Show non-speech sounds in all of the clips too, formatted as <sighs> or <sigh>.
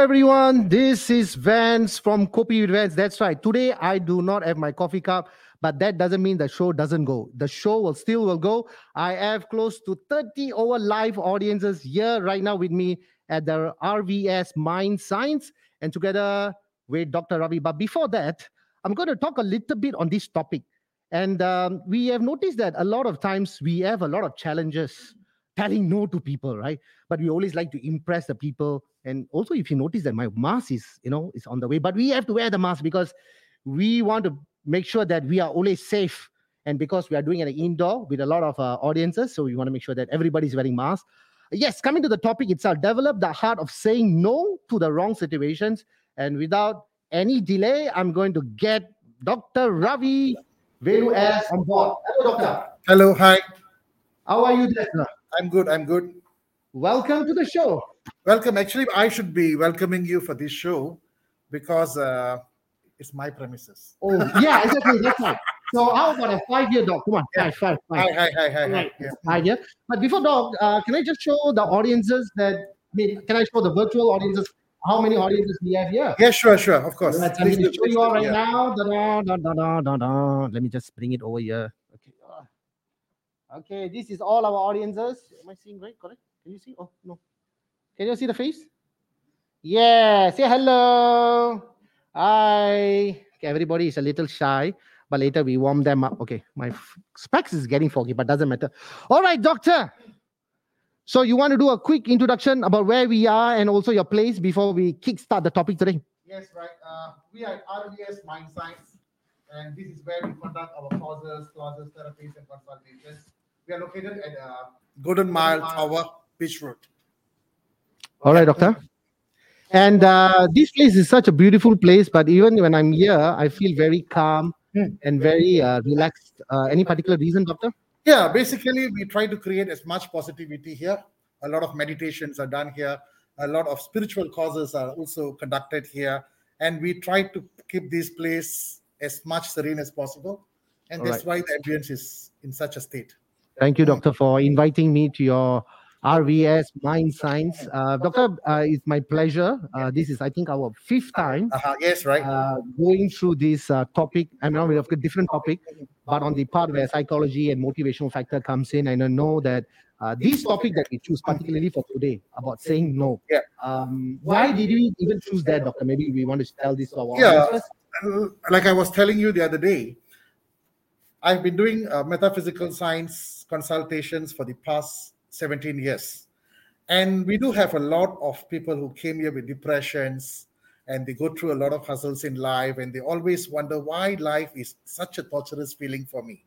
everyone. This is Vance from Coffee with Vance. That's right. Today I do not have my coffee cup, but that doesn't mean the show doesn't go. The show will still will go. I have close to 30 over live audiences here right now with me at the RVS Mind Science and together with Dr. Ravee. But before that, I'm going to talk a little bit on this topic. And um, we have noticed that a lot of times we have a lot of challenges telling no to people, right? But we always like to impress the people. And also, if you notice that my mask is, you know, is on the way, but we have to wear the mask because we want to make sure that we are always safe. And because we are doing an indoor with a lot of uh, audiences, so we want to make sure that everybody's wearing masks. Yes, coming to the topic itself, develop the heart of saying no to the wrong situations. And without any delay, I'm going to get Dr. Ravee Vellu S on board. Hello, doctor. Hello, hi. How are you, doctor? I'm good. I'm good. Welcome to the show. Welcome. Actually, I should be welcoming you for this show because uh, it's my premises. Oh, yeah, exactly. That's right. So, how about a five-year dog? Come on, five, five, five. Hi, hi, hi, hi. Right, Yeah. five year. But before dog, uh, can I just show the audiences that? I mean, can I show the virtual audiences how many audiences we have here? yeah, sure, sure. Of course. I'm going to show you all right yeah. now. Da, da, da, da, da, da. Let me just bring it over here. Okay. This is all our audiences. Am I seeing right? Correct? Can you see? Oh, no. Can you see the face? Yeah, say hello. Hi. Okay, everybody is a little shy, but later we warm them up. Okay, my f- specs is getting foggy, but doesn't matter. All right, doctor. So you want to do a quick introduction about where we are and also your place before we kickstart the topic today? Yes, right. Uh, we are at RVS Mind Science, and this is where we conduct our courses, classes, therapies, and consultations. We are located at uh, Golden Mile Tower, Beach Road. All right, doctor. And uh, this place is such a beautiful place, but even when I'm here, I feel very calm Hmm. and very uh, relaxed. Uh, any particular reason, doctor? Yeah, basically, we try to create as much positivity here. A lot of meditations are done here. A lot of spiritual causes are also conducted here. And we try to keep this place as much serene as possible. And All that's why the ambience is in such a state. Thank you, doctor, for inviting me to your RVS Mind Science. Uh, doctor, uh, it's my pleasure. Uh, this is, I think, our fifth time Uh-huh. Yes, right. uh, going through this uh, topic. I mean, we have a different topic, but on the part where psychology and motivational factor comes in, and I know that uh, this topic that we choose, particularly for today, about saying no. Yeah. Um, why did we even choose that, doctor? Maybe we want to tell this to our Yeah. like I was telling you the other day, I've been doing uh, metaphysical science consultations for the past 17 years. And we do have a lot of people who came here with depressions and they go through a lot of hustles in life and they always wonder why life is such a torturous feeling for me.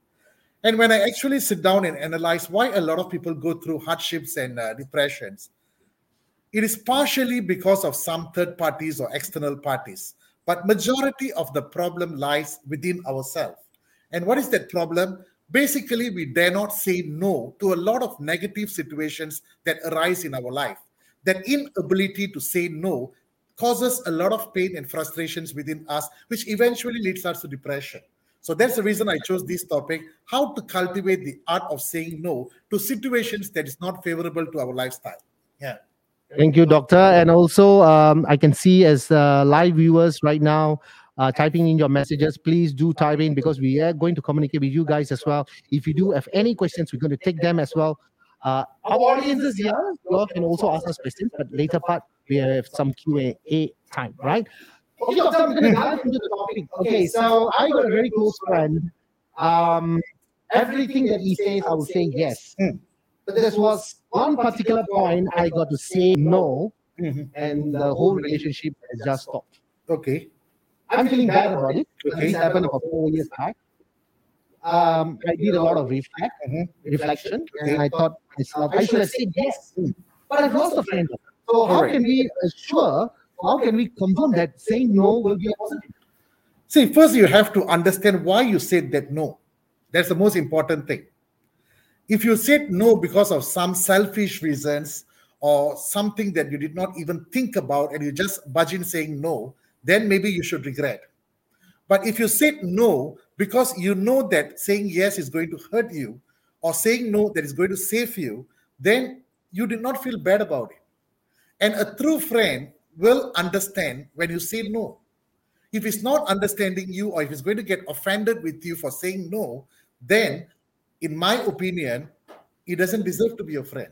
And when I actually sit down and analyze why a lot of people go through hardships and uh, depressions, it is partially because of some third parties or external parties but majority of the problem lies within ourselves and what is that problem? Basically we dare not say no to a lot of negative situations that arise in our life. That inability to say no causes a lot of pain and frustrations within us which eventually leads us to depression. So that's the reason i chose this topic how to cultivate the art of saying no to situations that is not favorable to our lifestyle. Yeah. Thank you, doctor. And also, um, I can see as uh, live viewers right now uh, typing in your messages. Please do type in because we are going to communicate with you guys as well. If you do have any questions, we're going to take them as well. Uh, our audience is here. You all can also ask us questions, but later part we have some Q and A time, right? Okay, doctor, we're going to dive into the topic. Okay, so I got a very close friend. Um, everything that he says, I will say yes. Hmm. But there was one particular point I got to say no, Mhm. and the whole relationship has just stopped. okay I'm feeling bad about it. because Okay. This happened about four years back. Um, I did a lot of reflect, Mhm. reflection, and I thought myself, I should have said yes, but I've lost a friend. So how can we assure? How can we confirm that saying no will be a positive? See, first you have to understand why you said that no. That's the most important thing. If you said no because of some selfish reasons or something that you did not even think about and you just budge in saying no, then maybe you should regret. But if you said no because you know that saying yes is going to hurt you or saying no that is going to save you, then you did not feel bad about it. And a true friend will understand when you say no. If he's not understanding you or if he's going to get offended with you for saying no, then, in my opinion, he doesn't deserve to be your friend.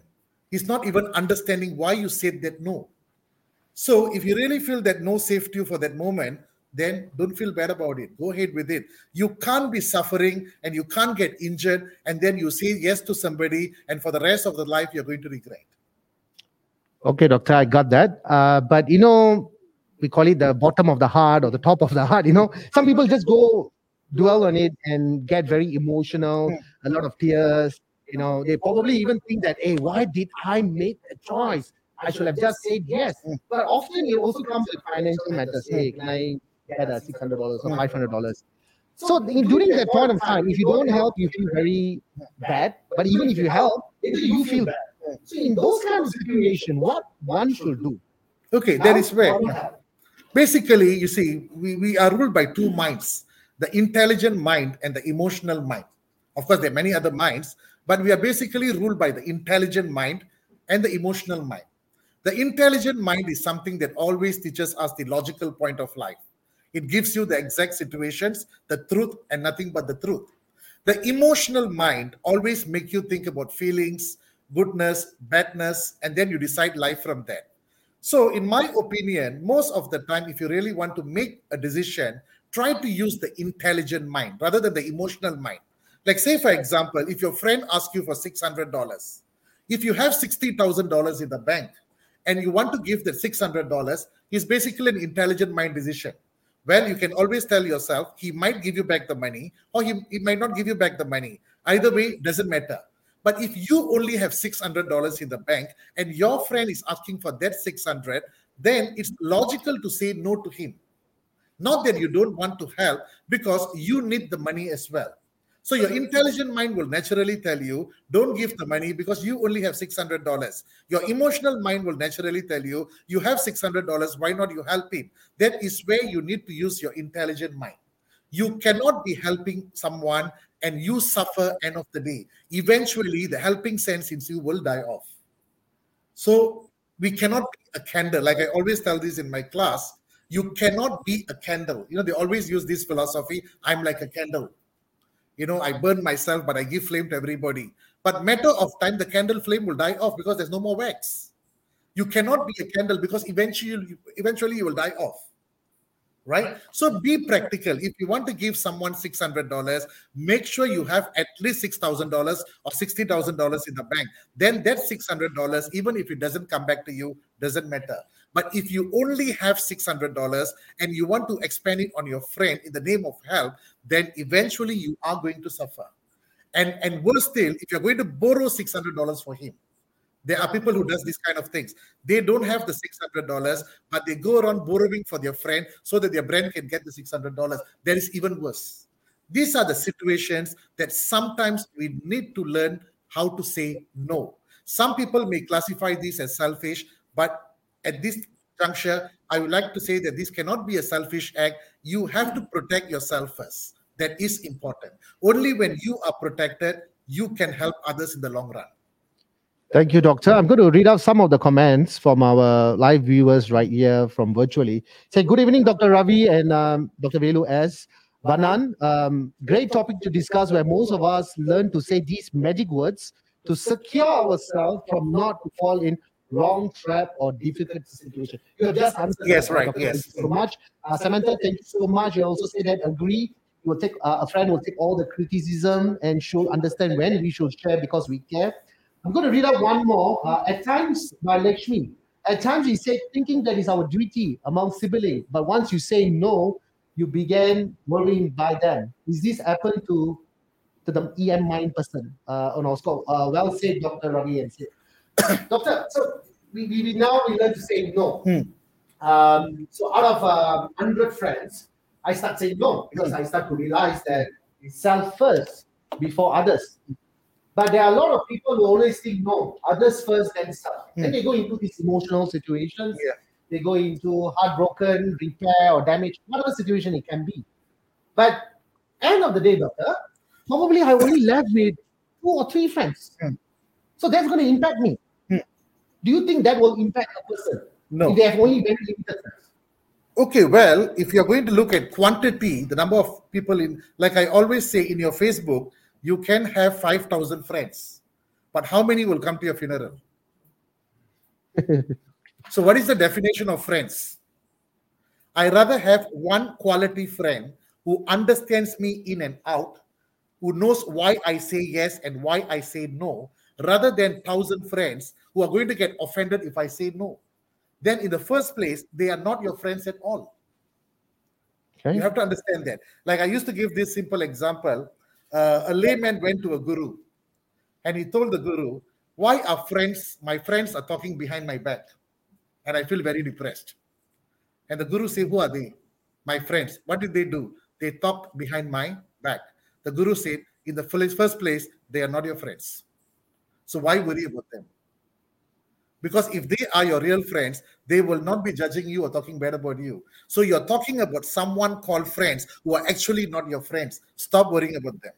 He's not even understanding why you said that no. So, if you really feel that no saved you for that moment, then don't feel bad about it. Go ahead with it. You can't be suffering and you can't get injured, and then you say yes to somebody, and for the rest of the life, you're going to regret. Okay, doctor, I got that. Uh, but you know, we call it the bottom of the heart or the top of the heart. You know, some people just go dwell on it and get very emotional, a lot of tears. You know, they probably even think that, hey, why did I make a choice? I should have just said yes. But often it also comes with financial matters. Hey, can I get a six hundred dollars or five hundred dollars? So during that point of time, if you don't help, you feel very bad. But even if you help, you feel bad. So in those kind of situation, what one should do? Okay, that is where basically you see we, we are ruled by two minds the intelligent mind and the emotional mind. Of course, there are many other minds, but we are basically ruled by the intelligent mind and the emotional mind. The intelligent mind is something that always teaches us the logical point of life. It gives you the exact situations, the truth, and nothing but the truth. The emotional mind always make you think about feelings, goodness, badness, and then you decide life from that. So, in my opinion, most of the time, if you really want to make a decision, try to use the intelligent mind rather than the emotional mind. Like, say, for example, if your friend asks you for $600, if you have $60,000 in the bank and you want to give the $600, it's basically an intelligent mind decision. Well, you can always tell yourself he might give you back the money or he, he might not give you back the money. Either way, doesn't matter. But if you only have $600 in the bank and your friend is asking for that 600, then it's logical to say no to him. Not that you don't want to help because you need the money as well. So your intelligent mind will naturally tell you, don't give the money because you only have $600. Your emotional mind will naturally tell you, you have $600, why not you help him? That is where you need to use your intelligent mind. You cannot be helping someone and you suffer end of the day. Eventually, the helping sense in you will die off. So we cannot be a candle. Like I always tell this in my class, you cannot be a candle. You know, they always use this philosophy, I'm like a candle. You know, I burn myself, but I give flame to everybody. But matter of time, the candle flame will die off because there's no more wax. You cannot be a candle because eventually, eventually you will die off right? So be practical. If you want to give someone $600, make sure you have at least $6,000 or $60,000 in the bank. Then that $600, even if it doesn't come back to you, doesn't matter. But if you only have $600 and you want to expand it on your friend in the name of help, then eventually you are going to suffer. And, and worse still, if you're going to borrow $600 for him, there are people who does these kind of things. They don't have the six hundred dollars, but they go around borrowing for their friend so that their friend can get the six hundred dollars. That is even worse. These are the situations that sometimes we need to learn how to say no. Some people may classify this as selfish, but at this juncture, I would like to say that this cannot be a selfish act. You have to protect yourself first. That is important. Only when you are protected, you can help others in the long run. Thank you, Doctor. I'm going to read out some of the comments from our live viewers right here from virtually. Say, good evening, Dr. Ravee and um, Dr. Vellu S. Vanan. Um, great topic to discuss where most of us learn to say these magic words to secure ourselves from not to fall in wrong trap or difficult situation. You have just answered. Yes, right. Dr. Yes. Thank you so much. Uh, Samantha, thank you so much. You also say that agree. You will take uh, a friend will take all the criticism and should understand when we should share because we care. I'm going to read out one more. Uh, at times, by Lakshmi, at times he said, thinking that is our duty among siblings, but once you say no, you begin worrying by them. Is this happen to to the EM mind person uh, on our school? Uh, well said, Dr. Ravee and said. <coughs> Doctor, so we, we, now we learn to say no. Hmm. Um, so out of uh, 100 friends, I start saying no because I start to realize that it's self first before others. But there are a lot of people who always think no, others first, then self. Mm. Then they go into these emotional situations. Yeah. They go into heartbroken, repair, or damage, whatever situation it can be. But end of the day, doctor, probably I only left with two or three friends. Mm. So that's going to impact me. Mm. Do you think that will impact a person? No. If they have only very limited friends. Okay, well, if you're going to look at quantity, the number of people in, like I always say in your Facebook, you can have 5,000 friends, but how many will come to your funeral? <laughs> so, what is the definition of friends? I rather have one quality friend who understands me in and out, who knows why I say yes and why I say no, rather than thousand friends who are going to get offended if I say no. Then, in the first place, they are not your friends at all. Okay. You have to understand that. Like I used to give this simple example. Uh, a layman went to a guru and he told the guru, Why are friends, my friends are talking behind my back? And I feel very depressed. And the guru said, Who are they? My friends. What did they do? They talked behind my back. The guru said, In the first place, they are not your friends. So why worry about them? Because if they are your real friends, they will not be judging you or talking bad about you. So you're talking about someone called friends who are actually not your friends. Stop worrying about them.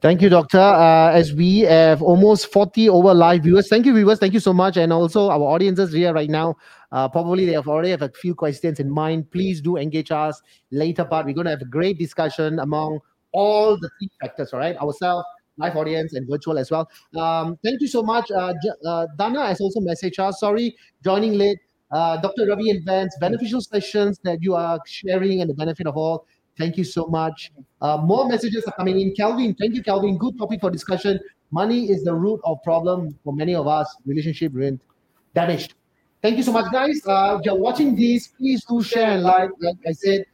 Thank you, Doctor. Uh, as we have almost 40 over live viewers. Thank you, viewers. Thank you so much. And also our audiences here right now. Uh, probably they have already have a few questions in mind. Please do engage us later part. We're going to have a great discussion among all the three factors, all right? Ourselves, live audience and virtual as well. Um, thank you so much. Uh, uh, Dana has also messaged us. Sorry, joining late. Uh, Dr. Ravee Vance, beneficial sessions that you are sharing and the benefit of all. Thank you so much. Uh, more messages are coming in. Calvin, thank you, Calvin. Good topic for discussion. Money is the root of problem for many of us. Relationship ruined, damaged. Thank you so much, guys. Uh, if you're watching this, please do share and like. Like I said,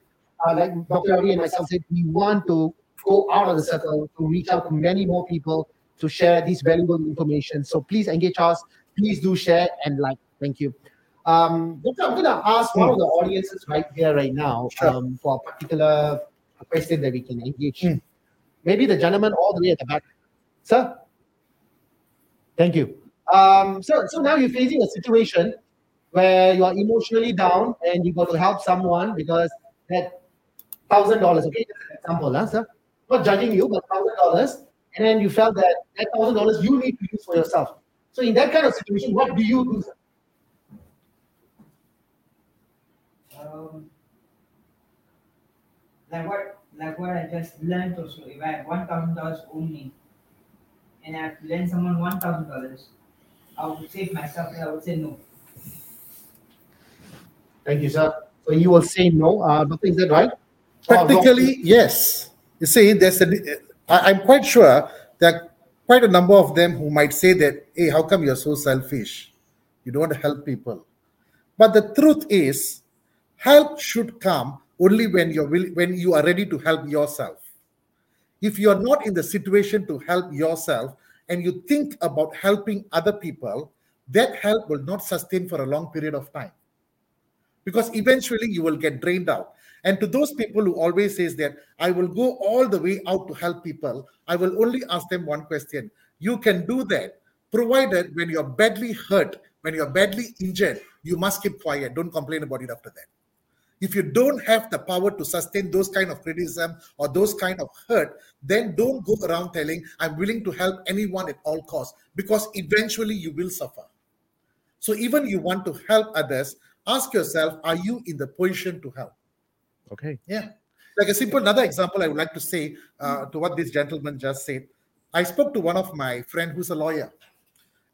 uh, like Dr. Ravee and myself said, we want to go out of the circle to reach out to many more people to share this valuable information. So please engage us. Please do share and like. Thank you. Um, Doctor, I'm going to ask one of the audiences right here, right now, sure. um, for a particular question that we can engage. Mm. Maybe the gentleman all the way at the back. Sir? Thank you. Um, so, so now you're facing a situation where you are emotionally down and you got to help someone because that thousand dollars, okay, example, huh, sir? Not judging you, but thousand dollars, and then you felt that that thousand dollars you need to use for yourself. So in that kind of situation, what do you do? Um, like what like what I just learned also, if I have one thousand dollars only and I have to lend someone one thousand dollars, I would save myself and I would say no. Thank you, sir. So you will say no. Uh, is that right? Practically, yes. You see, there's a, I, I'm quite sure there are quite a number of them who might say that, hey, how come you're so selfish? You don't help people. But the truth is, help should come only when you're will, when you are ready to help yourself. If you're not in the situation to help yourself and you think about helping other people, that help will not sustain for a long period of time. Because eventually you will get drained out. And to those people who always says that I will go all the way out to help people, I will only ask them one question. You can do that, provided when you're badly hurt, when you're badly injured, you must keep quiet. Don't complain about it after that. If you don't have the power to sustain those kind of criticism or those kind of hurt, then don't go around telling, I'm willing to help anyone at all costs, because eventually you will suffer. So even you want to help others, ask yourself, are you in the position to help? Okay. Yeah. Like a simple another example, I would like to say uh, to what this gentleman just said. I spoke to one of my friend who's a lawyer,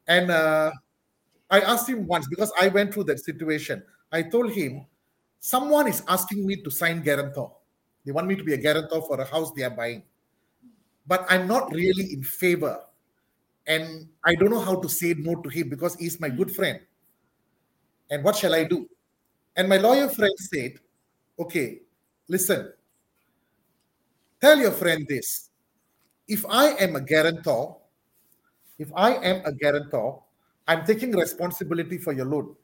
and uh, I asked him once because I went through that situation. I told him, someone is asking me to sign guarantor. They want me to be a guarantor for a house they are buying, but I'm not really in favor, and I don't know how to say no to him because he's my good friend. And what shall I do? And my lawyer friend said, okay, Listen, tell your friend this. If I am a guarantor, if I am a guarantor, I'm taking responsibility for your loan,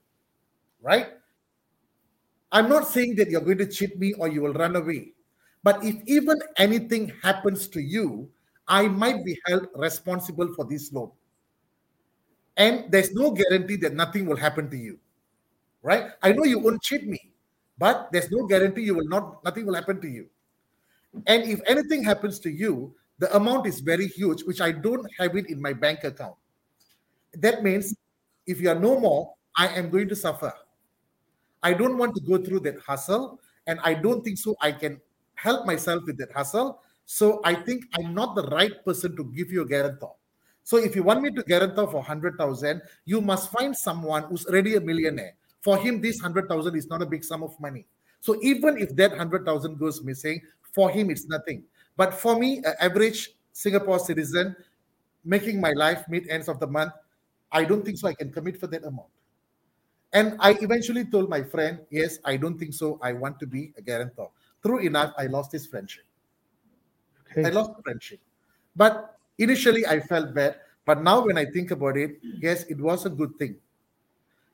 right? I'm not saying that you're going to cheat me or you will run away. But if even anything happens to you, I might be held responsible for this loan. And there's no guarantee that nothing will happen to you, right? I know you won't cheat me, but there's no guarantee you will not nothing will happen to you and if anything happens to you the amount is very huge which i don't have it in my bank account that means if you are no more I am going to suffer. I don't want to go through that hustle, and I don't think so. I can help myself with that hustle. So I think I'm not the right person to give you a guarantor. So if you want me to guarantor for 100,000, you must find someone who's already a millionaire. For him, this 100,000 is not a big sum of money. So even if that 100,000 goes missing, for him, it's nothing. But for me, an average Singapore citizen making my life meet ends of the month, I don't think so I can commit for that amount. And I eventually told my friend, yes, I don't think so. I want to be a guarantor. True enough, I lost his friendship. Okay. I lost friendship. But initially, I felt bad. But now, when I think about it, yes, it was a good thing.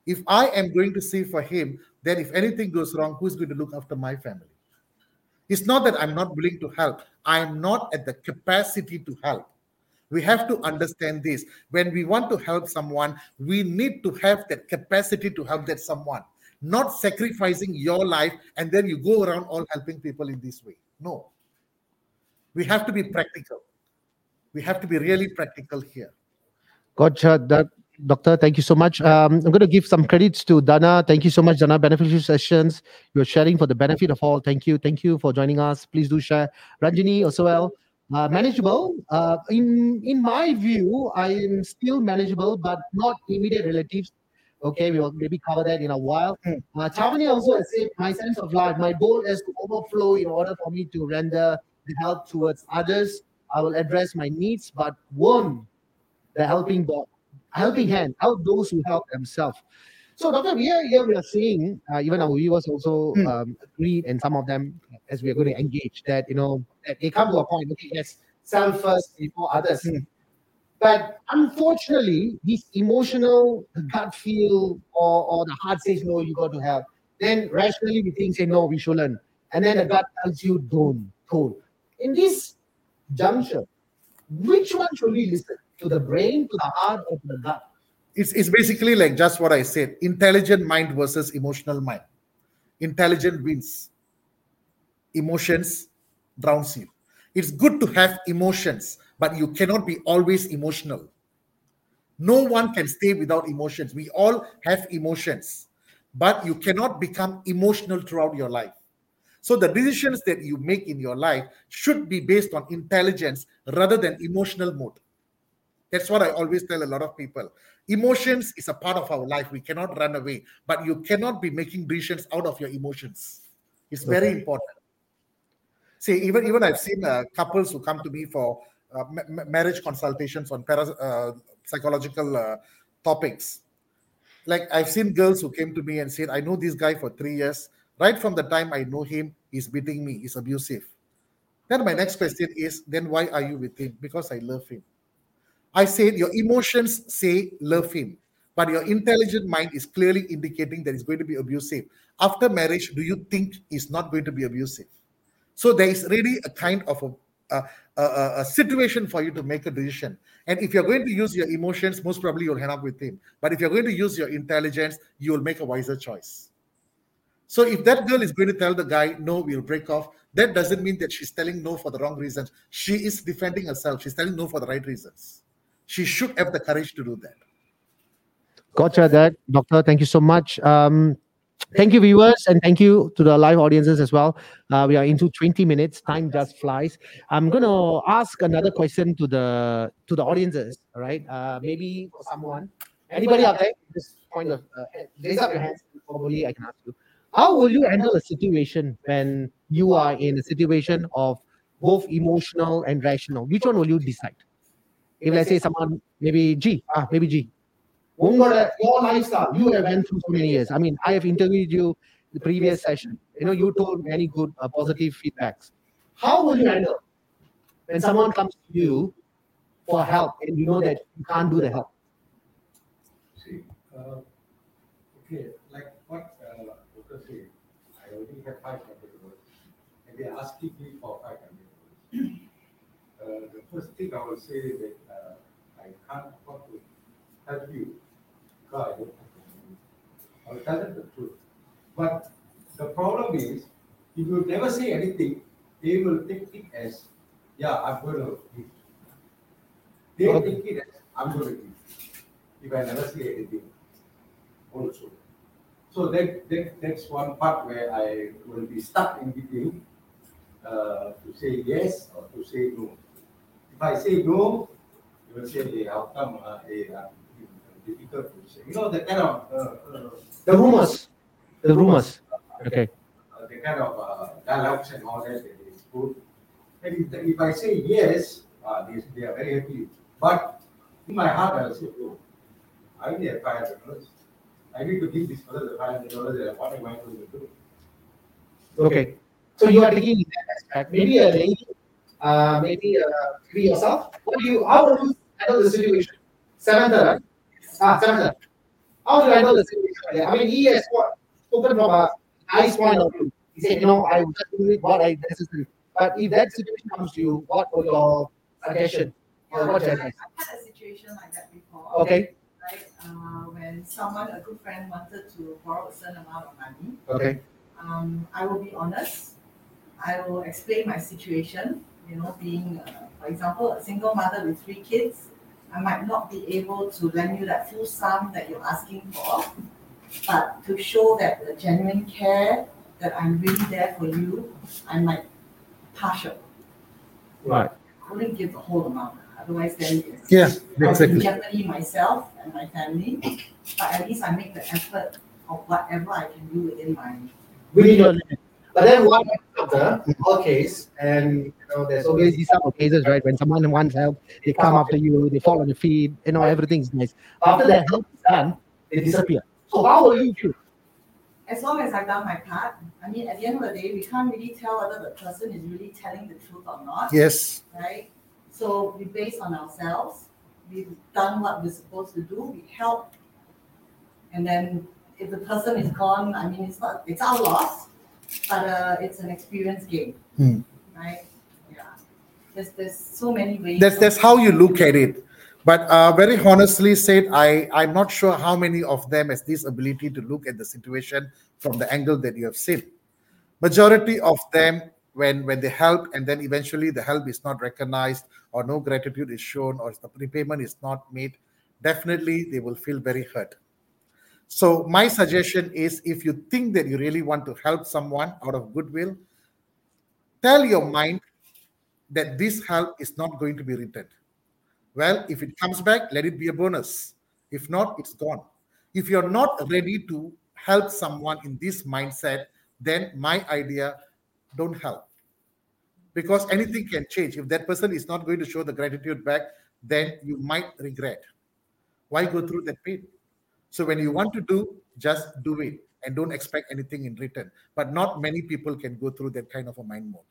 If I am going to see for him, then if anything goes wrong, who's going to look after my family? It's not that I'm not willing to help. I am not at the capacity to help. We have to understand this. When we want to help someone, we need to have that capacity to help that someone, not sacrificing your life and then you go around all helping people in this way. No. We have to be practical. We have to be really practical here. Gotcha, doc- Doctor. Thank you so much. Um, I'm going to give some credits to Dana. Thank you so much, Dana. Beneficial sessions. You're sharing for the benefit of all. Thank you. Thank you for joining us. Please do share. Ranjini also well. Uh, manageable. Uh, in in my view, I am still manageable, but not immediate relatives. Okay, we will maybe cover that in a while. Mm. Uh, Chavani also has said, my sense of life, my goal is to overflow in order for me to render the help towards others. I will address my needs, but won't the helping bo- helping hand, help those who help themselves. So, Doctor, here, here we are seeing, uh, even our viewers also Hmm. um, agreed, and some of them, as we are going to engage, that you know, that they come to a point, okay, yes, self first before others. Hmm. But unfortunately, this emotional gut feel or, or the heart says no, you got to help. Then rationally we think say no, we shouldn't. And then the gut tells you don't, don't. In this juncture, which one should we listen? To the brain, to the heart, or to the gut? It's, it's basically like just what I said intelligent mind versus emotional mind. Intelligent wins, emotions drowns you. It's good to have emotions, but you cannot be always emotional. No one can stay without emotions. We all have emotions, but you cannot become emotional throughout your life. So the decisions that you make in your life should be based on intelligence rather than emotional mode. That's what I always tell a lot of people. Emotions is a part of our life. We cannot run away, but you cannot be making decisions out of your emotions. It's very Okay. important. See, even even I've seen uh, couples who come to me for uh, ma- ma- marriage consultations on para, uh, psychological uh, topics. Like I've seen girls who came to me and said, "I know this guy for three years. Right from the time I know him, he's beating me. He's abusive." Then my next question is, "Then why are you with him? Because I love him." I said your emotions say love him, but your intelligent mind is clearly indicating that it's going to be abusive. After marriage, do you think it's not going to be abusive? So there is really a kind of a, a, a, a situation for you to make a decision. And if you're going to use your emotions, most probably you'll end up with him. But if you're going to use your intelligence, you will make a wiser choice. So if that girl is going to tell the guy, no, we'll break off, that doesn't mean that she's telling no for the wrong reasons. She is defending herself. She's telling no for the right reasons. She should have the courage to do that. Gotcha that, Doctor. Thank you so much. Um, thank you, viewers, and thank you to the live audiences as well. Uh, we are into 20 minutes. Time just flies. I'm gonna ask another question to the to the audiences. All right. Uh, maybe for someone, anybody out there, this point of uh, raise up your hands. Probably I can ask you. How will you handle a situation when you are in a situation of both emotional and rational? Which one will you decide? If let's say someone, maybe G, ah, maybe G, your lifestyle, you have went through so many years. I mean, I have interviewed you the previous session. You know, you told many good uh, positive feedbacks. How will you handle when someone comes to you for help and you know that you can't do the help? See, uh, okay, like what uh, Dr. said, I already have five hundred competitors and they're asking me for five hundred competitors. Uh, first thing I will say that uh, I can't help you because I don't have the money. I will tell them the truth. But the problem is, if you never say anything, they will take it as, yeah, I'm going to give. They Okay. take it as, I'm going to give if I never say anything. also. So that, that that's one part where I will be stuck in between uh, to say yes or to say no. If I say no, you will say, hey, how come uh, hey, uh, difficult to say. You know, the kind of uh, uh, The rumors. The rumors. Okay. uh, the kind of uh, dialogues and all that that is good. And if, if I say yes, uh, they, they are very happy. But in my heart, I'll say, no. I only have five hundred dollars. I need to give this person the five hundred dollars. What am I going to do? Okay. So you are taking in that aspect. Maybe a lady, uh, maybe uh, maybe yourself. What do you? How do you handle the situation? Samantha, right? Ah, Samantha. How do you handle the situation? I mean, he has what, spoken from a nice point of view. He said, you know, I will just do it what I necessary. But if that situation comes to you, what will your suggestion? Yeah, Or what's your I've advice? I've had a situation like that before. Okay. Right, uh, when someone, a good friend, wanted to borrow a certain amount of money, Okay. um, I will be honest. I will explain my situation. You know, being, uh, for example, a single mother with three kids, I might not be able to lend you that full sum that you're asking for, but to show that the genuine care that I'm really there for you, I might partial. Right. I wouldn't give the whole amount. Otherwise, then it's Yeah, I will exactly. jeopardy myself and my family, but at least I make the effort of whatever I can do within my. within your limit. But then what happens after all case, and you know, there's always these type of cases, right? When someone wants help, they come after you, they fall on your feet, you know, everything's nice. After that help is done, they disappear. So how will you feel? As long as I've done my part, I mean, at the end of the day, we can't really tell whether the person is really telling the truth or not, Yes. right? So we base on ourselves. We've done what we're supposed to do. We help, and then if the person is gone, I mean, it's not it's our loss, but uh, it's an experience game, Hmm. right? Yeah. There's there's so many ways. That's that's how you look at it. But uh, very honestly said, I I'm not sure how many of them has this ability to look at the situation from the angle that you have seen. Majority of them, when when they help and then eventually the help is not recognized or no gratitude is shown or the repayment is not made, definitely they will feel very hurt. So my suggestion is, if you think that you really want to help someone out of goodwill, tell your mind that this help is not going to be returned. Well, if it comes back, let it be a bonus. If not, it's gone. If you're not ready to help someone in this mindset, then my idea, don't help. Because anything can change. If that person is not going to show the gratitude back, then you might regret. Why go through that pain? So when you want to do, just do it and don't expect anything in return. But not many people can go through that kind of a mind mode.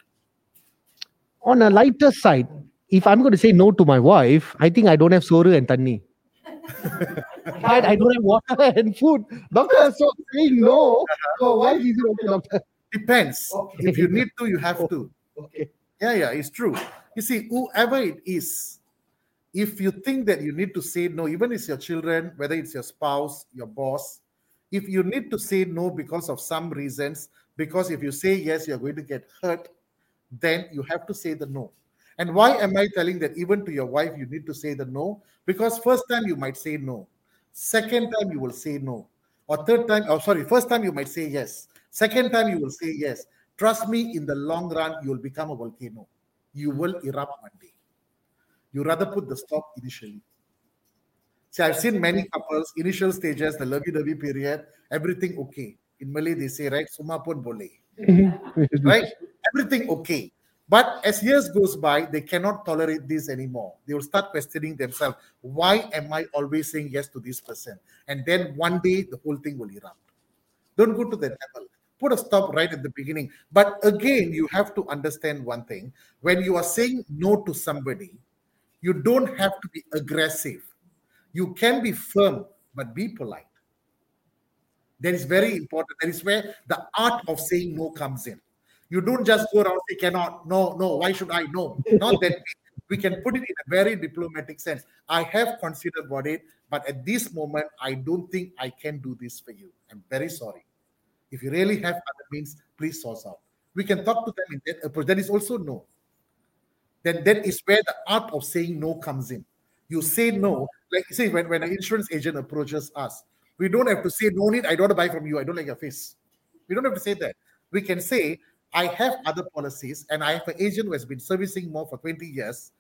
On a lighter side, if I'm going to say no to my wife, I think I don't have soru and tanni. <laughs> right? I don't have water <laughs> and food. Doctor, so saying no. Uh-huh. So why is it okay, doctor? Depends. Okay. If you need to, you have to. Okay. Yeah, yeah, it's true. You see, whoever it is, if you think that you need to say no, even it's your children, whether it's your spouse, your boss, if you need to say no because of some reasons, because if you say yes, you're going to get hurt, then you have to say the no. And why am I telling that even to your wife, you need to say the no? Because first time you might say no, second time you will say no, or third time, oh, sorry, first time you might say yes, second time you will say yes. Trust me, in the long run, you will become a volcano. You will erupt one day. You rather put the stop initially. See, I've seen many couples, initial stages, the lovey-dovey period, everything okay. In Malay, they say, right, suma pun boleh mm-hmm. right? Everything okay. But as years goes by, they cannot tolerate this anymore. They will start questioning themselves. Why am I always saying yes to this person? And then one day the whole thing will erupt. Don't go to that level. Put a stop right at the beginning. But again, you have to understand one thing. When you are saying no to somebody, you don't have to be aggressive. You can be firm, but be polite. That is very important. That is where the art of saying no comes in. You don't just go around say cannot, no, no, why should I? No, not that we can put it in a very diplomatic sense. I have considered about it, but at this moment, I don't think I can do this for you. I'm very sorry. If you really have other means, please source out. We can talk to them in that approach. That is also no. Then that is where the art of saying no comes in. You say no, like say when, when an insurance agent approaches us, We don't have to say, no need, I don't want to buy from you. I don't like your face. We don't have to say that. We can say, I have other policies and I have an agent who has been servicing more for 20 years.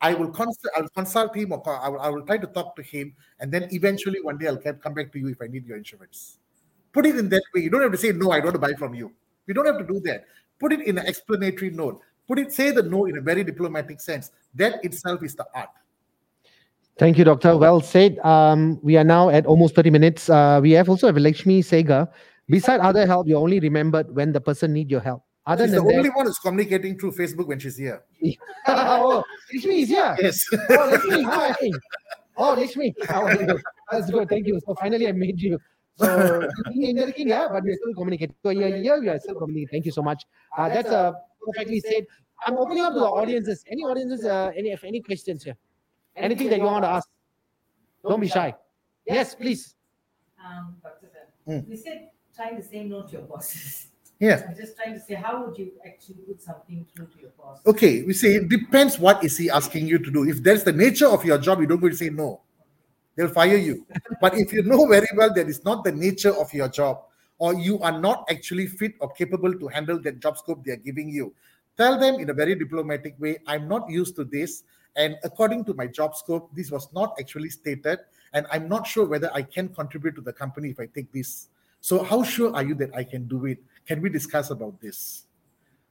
I will consult, I'll consult him or I will, I will try to talk to him. And then eventually one day I'll come back to you if I need your insurance. Put it in that way. You don't have to say, no, I don't want to buy from you. We don't have to do that. Put it in an explanatory note. Put it, say the no in a very diplomatic sense. That itself is the art. Thank you, Doctor. Well said. Um, we are now at almost 30 minutes. Uh, we have also have Lakshmi Sega. Beside other help, you only remembered when the person need your help. Other she's than the that, only one who's communicating through Facebook when she's here. <laughs> oh, Lakshmi is here. Yes. Oh, Lakshmi, hi. Oh, Lakshmi. How are you? That's good. Thank you. So finally, I made you. So yeah, but we're still communicating. So yeah, yeah, we are still communicating. Thank you so much. Uh, that's uh, perfectly said. I'm opening up to the audiences. Any audiences? Uh, any if any questions here? Anything that you want to ask? Don't be shy. Yes, please. Um, Dr. Sam, Mm. you said trying to say no to your bosses. <laughs> Yeah. I'm just trying to say, how would you actually put something through to your boss? Okay, we say it depends what is he asking you to do. If that's the nature of your job, you don't go to say no. They'll fire you. <laughs> but if you know very well that it's not the nature of your job, or you are not actually fit or capable to handle that job scope they are giving you, tell them in a very diplomatic way, I'm not used to this. And according to my job scope, this was not actually stated. And I'm not sure whether I can contribute to the company if I take this. So, how sure are you that I can do it? Can we discuss about this?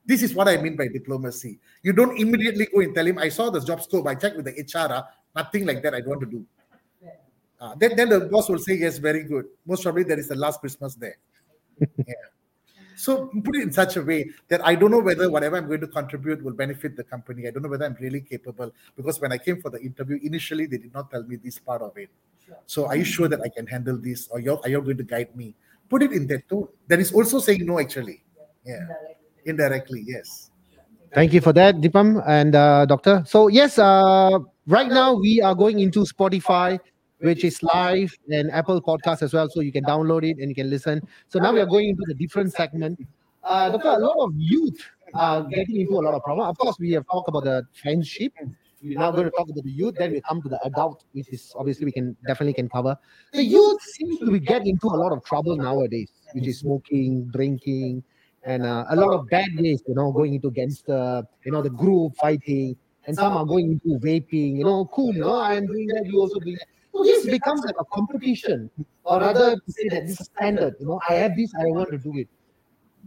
This is what I mean by diplomacy. You don't immediately go and tell him, I saw the job scope, I checked with the HR, ah, nothing like that I don't want to do. Uh, then, then the boss will say, Yes, very good. Most probably there is the last Christmas there. <laughs> yeah. So put it in such a way that I don't know whether whatever I'm going to contribute will benefit the company. I don't know whether I'm really capable because when I came for the interview, initially they did not tell me this part of it. So are you sure that I can handle this or you're, are you going to guide me? Put it in that tone. That is also saying no, actually. Yeah. Indirectly, yes. Thank you for that, Deepam and uh, Doctor. So yes, uh, right now we are going into Spotify, which is live, and Apple Podcast as well. So you can download it and you can listen. So now we are going into the different segment. Uh, Doctor, a lot of youth are getting into a lot of problem. Of course, we have talked about the friendship. We're now going to talk about the youth. Then we come to the adult, which is obviously we can definitely can cover. The youth seems to be getting into a lot of trouble nowadays, which is smoking, drinking, and uh, a lot of bad ways, you know, going into gangster, you know, the group fighting, and some are going into vaping, you know, cool, no, I'm doing that, you also doing that. So this becomes like a competition, or rather to say that this is standard, you know, I have this, I want to do it.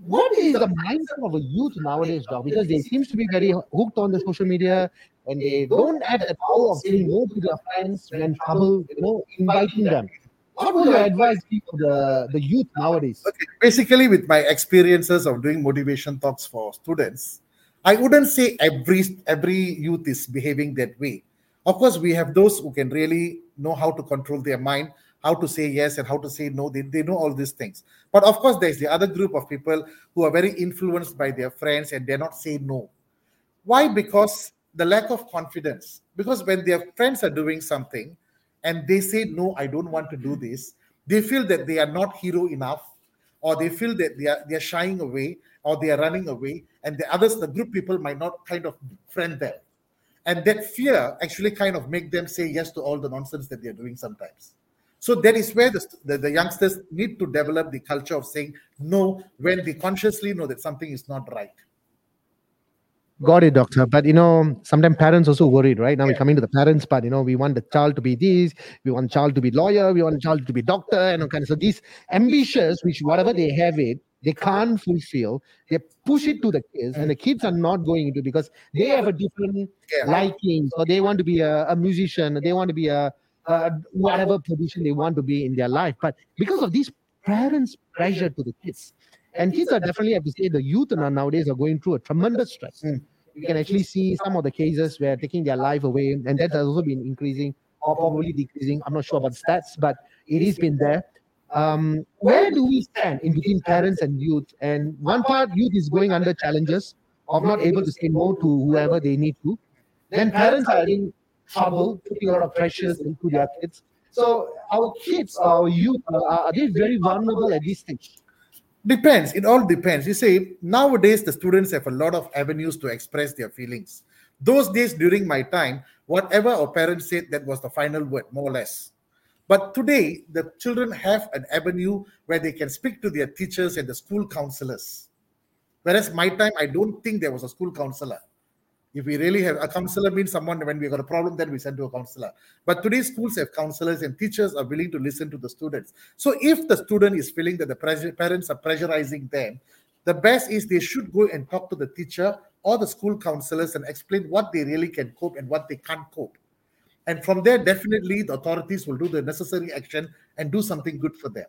What is the mindset of a youth nowadays, dog? Because they seems to be very hooked on the social media and they don't have the power of saying no to their friends when trouble, you know, inviting them. What would you advise people, the, the youth nowadays? Okay, basically, with my experiences of doing motivation talks for students, I wouldn't say every every youth is behaving that way. Of course, we have those who can really know how to control their mind, how to say yes and how to say no. They, they know all these things. But of course, there's the other group of people who are very influenced by their friends and they're not saying no. Why? Because the lack of confidence. Because when their friends are doing something and they say, No, I don't want to do this, they feel that they are not hero enough, or they feel that they are, they are shying away, or they are running away, and the others, the group people, might not kind of friend them. And that fear actually kind of make them say yes to all the nonsense that they're doing sometimes. So that is where the, the, the youngsters need to develop the culture of saying no when they consciously know that something is not right. Got it, doctor. But you know, sometimes parents also worried, right? Now we're coming to the parents part. You know, we want the child to be this, we want child to be lawyer, we want the child to be doctor, and all kind of so these ambitious, which whatever they have it, they can't fulfill. They push it to the kids, and the kids are not going into because they have a different Yeah. liking, or they want to be a, a musician, they want to be a, a whatever position they want to be in their life. But because of these parents' pressure to the kids, and kids are definitely have to say the youth now- nowadays are going through a tremendous stress. Mm. You can actually see some of the cases where taking their life away, and that has also been increasing or probably decreasing. I'm not sure about the stats, but it has been there. Um, where do we stand in between parents and youth? And one part, youth is going under challenges of not able to say no to whoever they need to. Then parents are in trouble, putting a lot of pressures into their kids. So our kids, our youth, uh, are they very vulnerable at this stage? Depends. It all depends. You see, nowadays the students have a lot of avenues to express their feelings. Those days during my time, whatever our parents said, that was the final word, more or less. But today, the children have an avenue where they can speak to their teachers and the school counselors. Whereas my time, I don't think there was a school counselor. If we really have a counselor, means someone when we got a problem, then we send to a counselor. But today schools have counselors and teachers are willing to listen to the students. So if the student is feeling that the parents are pressurizing them, the best is they should go and talk to the teacher or the school counselors and explain what they really can cope and what they can't cope. And from there, definitely the authorities will do the necessary action and do something good for them.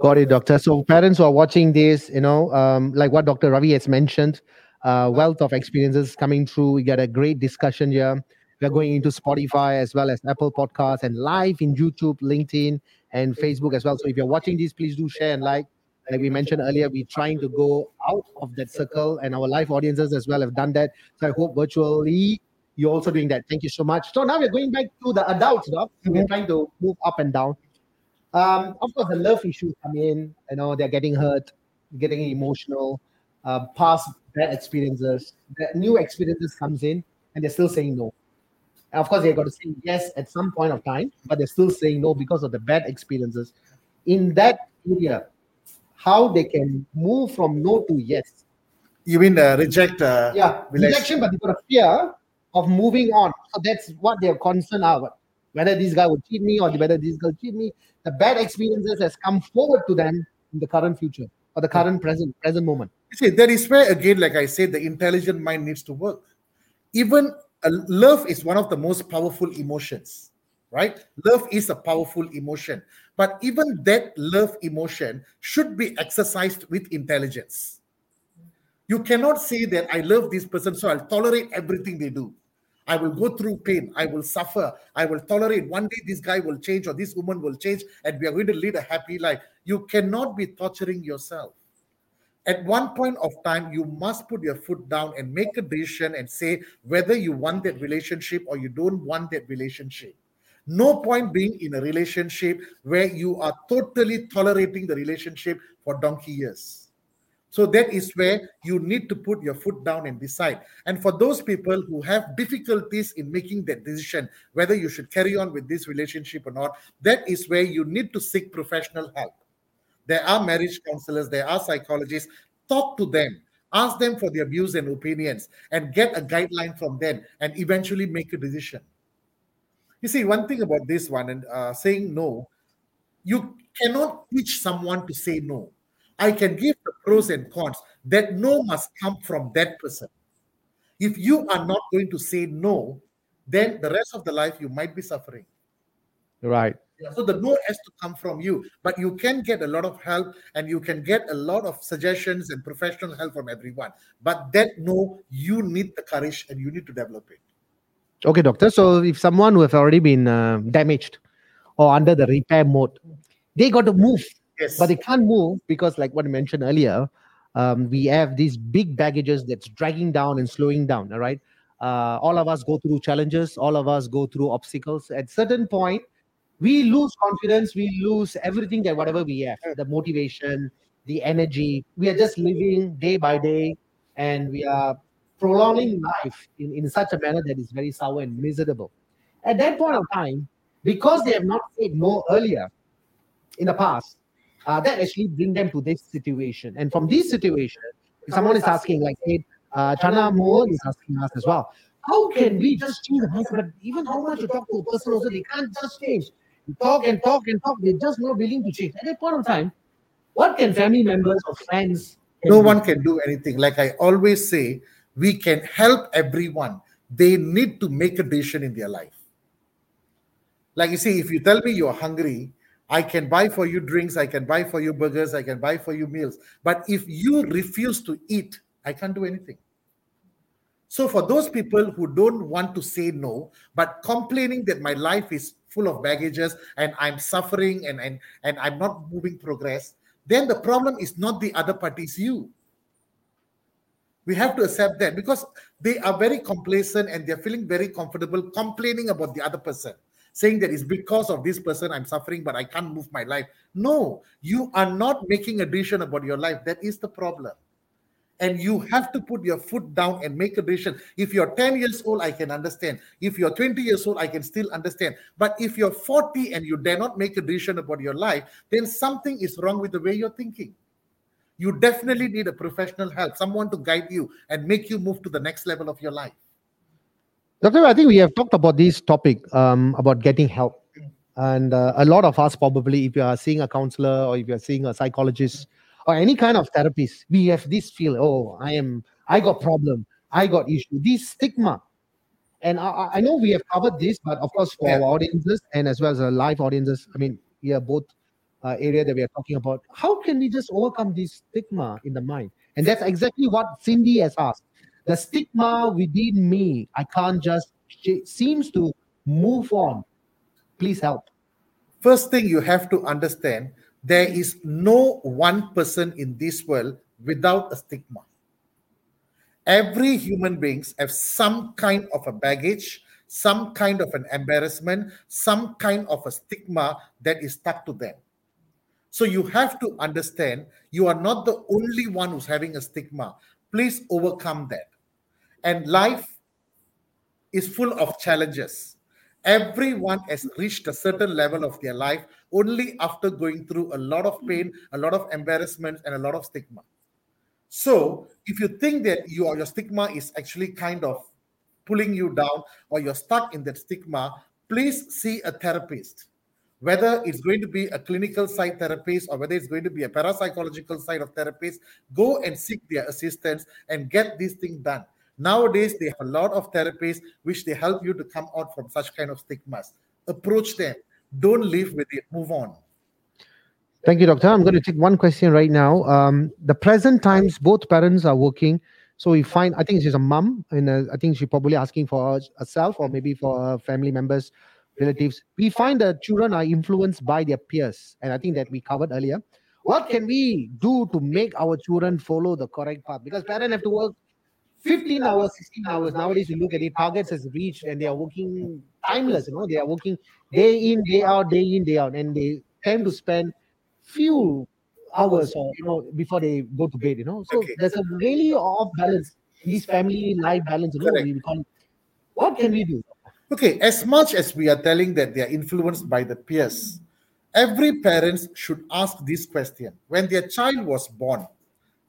Got it, doctor. So parents who are watching this, you know, um, like what Dr. Ravee has mentioned, uh, wealth of experiences coming through. We got a great discussion here. We are going into Spotify as well as Apple Podcasts and live in YouTube, LinkedIn, and Facebook as well. So if you're watching this, please do share and like. Like we mentioned earlier, we're trying to go out of that circle, and our live audiences as well have done that. So I hope virtually you're also doing that. Thank you so much. So now we're going back to the adults, doc. We're trying to move up and down. Um, of course, the love issues come in. You know, they're getting hurt, getting emotional, uh, past bad experiences. The new experiences comes in, and they're still saying no. And of course, they've got to say yes at some point of time, but they're still saying no because of the bad experiences. In that area, how they can move from no to yes. You mean uh, reject? Uh, Yeah, rejection, but they've got a fear of moving on. So that's what they're concerned about. Whether this guy will cheat me or whether this girl cheat me. The bad experiences has come forward to them in the current future or the current present present moment. You see, that is where again, like I said, the intelligent mind needs to work. Even uh, love is one of the most powerful emotions, right? Love is a powerful emotion, but even that love emotion should be exercised with intelligence. You cannot say that I love this person, so I'll tolerate everything they do. I will go through pain. I will suffer. I will tolerate. One day this guy will change or this woman will change, and we are going to lead a happy life. You cannot be torturing yourself at one point of time you must put your foot down and make a decision and say whether you want that relationship or you don't want that relationship no point being in a relationship where you are totally tolerating the relationship for donkey years so that is where you need to put your foot down and decide and for those people who have difficulties in making that decision whether you should carry on with this relationship or not that is where you need to seek professional help there are marriage counselors, there are psychologists. Talk to them, ask them for their views and opinions, and get a guideline from them, and eventually make a decision. You see, one thing about this one and uh, saying no, you cannot teach someone to say no. I can give the pros and cons. That no must come from that person. If you are not going to say no, then the rest of the life you might be suffering. Right. So the no has to come from you, but you can get a lot of help and you can get a lot of suggestions and professional help from everyone. But that no, you need the courage and you need to develop it. Okay, doctor. So if someone who have already been uh, damaged or under the repair mode, they got to move, Yes. but they can't move because, like what I mentioned earlier, um, we have these big baggages that's dragging down and slowing down. All right. Uh, all of us go through challenges. All of us go through obstacles. At certain point, we lose confidence. We lose everything that whatever we have, the motivation, the energy. We are just living day by day, and we are prolonging life in, in such a manner that is very sour and miserable. At that point of time, because they have not said no earlier in the past, uh, that actually bring them to this situation. And from this situation, if someone is asking, like, hey, uh, Chana Mohan is asking us as well, how can we just change the mindset? But even how much you talk to a person also, they can't just change. You talk and talk and talk, they're just not willing to change. At that point of time, what can family members or friends no one can do anything. Like I always say, we can help everyone. They need to make a decision in their life. Like you see, if you tell me you're hungry, I can buy for you drinks, I can buy for you burgers, I can buy for you meals. But if you refuse to eat, I can't do anything. So, for those people who don't want to say no, but complaining that my life is full of baggages and I'm suffering and, and, and I'm not moving progress, then the problem is not the other party, it's you. We have to accept that because they are very complacent and they're feeling very comfortable complaining about the other person, saying that it's because of this person I'm suffering, but I can't move my life. No, you are not making a decision about your life. That is the problem. and you have to put your foot down and make a decision. If you're 10 years old, I can understand. If you're 20 years old, I can still understand. But if you're 40 and you dare not make a decision about your life, then something is wrong with the way you're thinking. You definitely need a professional help, someone to guide you and make you move to the next level of your life. Doctor, I think we have talked about this topic um, about getting help. And uh, a lot of us, probably, if you are seeing a counselor or if you're seeing a psychologist or any kind of therapist, we have this feel, oh, I am, I got problem, I got issue, this stigma. And I, I know we have covered this, but of course, for Yeah. our audiences and as well as our live audiences, I mean, we are both uh, area that we are talking about. How can we just overcome this stigma in the mind? And that's exactly what Cindy has asked. The stigma within me, I can't just, she seems to move on. Please help. First thing you have to understand there is no one person in this world without a stigma. Every human beings have some kind of a baggage, some kind of an embarrassment, some kind of a stigma that is stuck to them. So you have to understand you are not the only one who's having a stigma. Please overcome that. And life is full of challenges. Everyone has reached a certain level of their life only after going through a lot of pain, a lot of embarrassment, and a lot of stigma. So, if you think that you your stigma is actually kind of pulling you down or you're stuck in that stigma, please see a therapist. Whether it's going to be a clinical side therapist or whether it's going to be a parapsychological side of therapist, go and seek their assistance and get this thing done. Nowadays, they have a lot of therapies which they help you to come out from such kind of stigmas. Approach them. Don't live with it. Move on. Thank you, doctor. I'm going to take one question right now. Um, the present times, both parents are working. So we find, I think she's a mom, and uh, I think she's probably asking for herself or maybe for family members, relatives. We find that children are influenced by their peers. And I think that we covered earlier. What can we do to make our children follow the correct path? Because parents have to work 15 hours, 16 hours. Nowadays, you look at it, targets has reached and they are working timeless, you know, they are working day in, day out, day in, day out, and they tend to spend few hours or you know before they go to bed, you know. So Okay. there's a really off balance, this family life balance, you know, Correct. we call. What can we do? Okay, as much as we are telling that they are influenced by the peers, every parent should ask this question. When their child was born,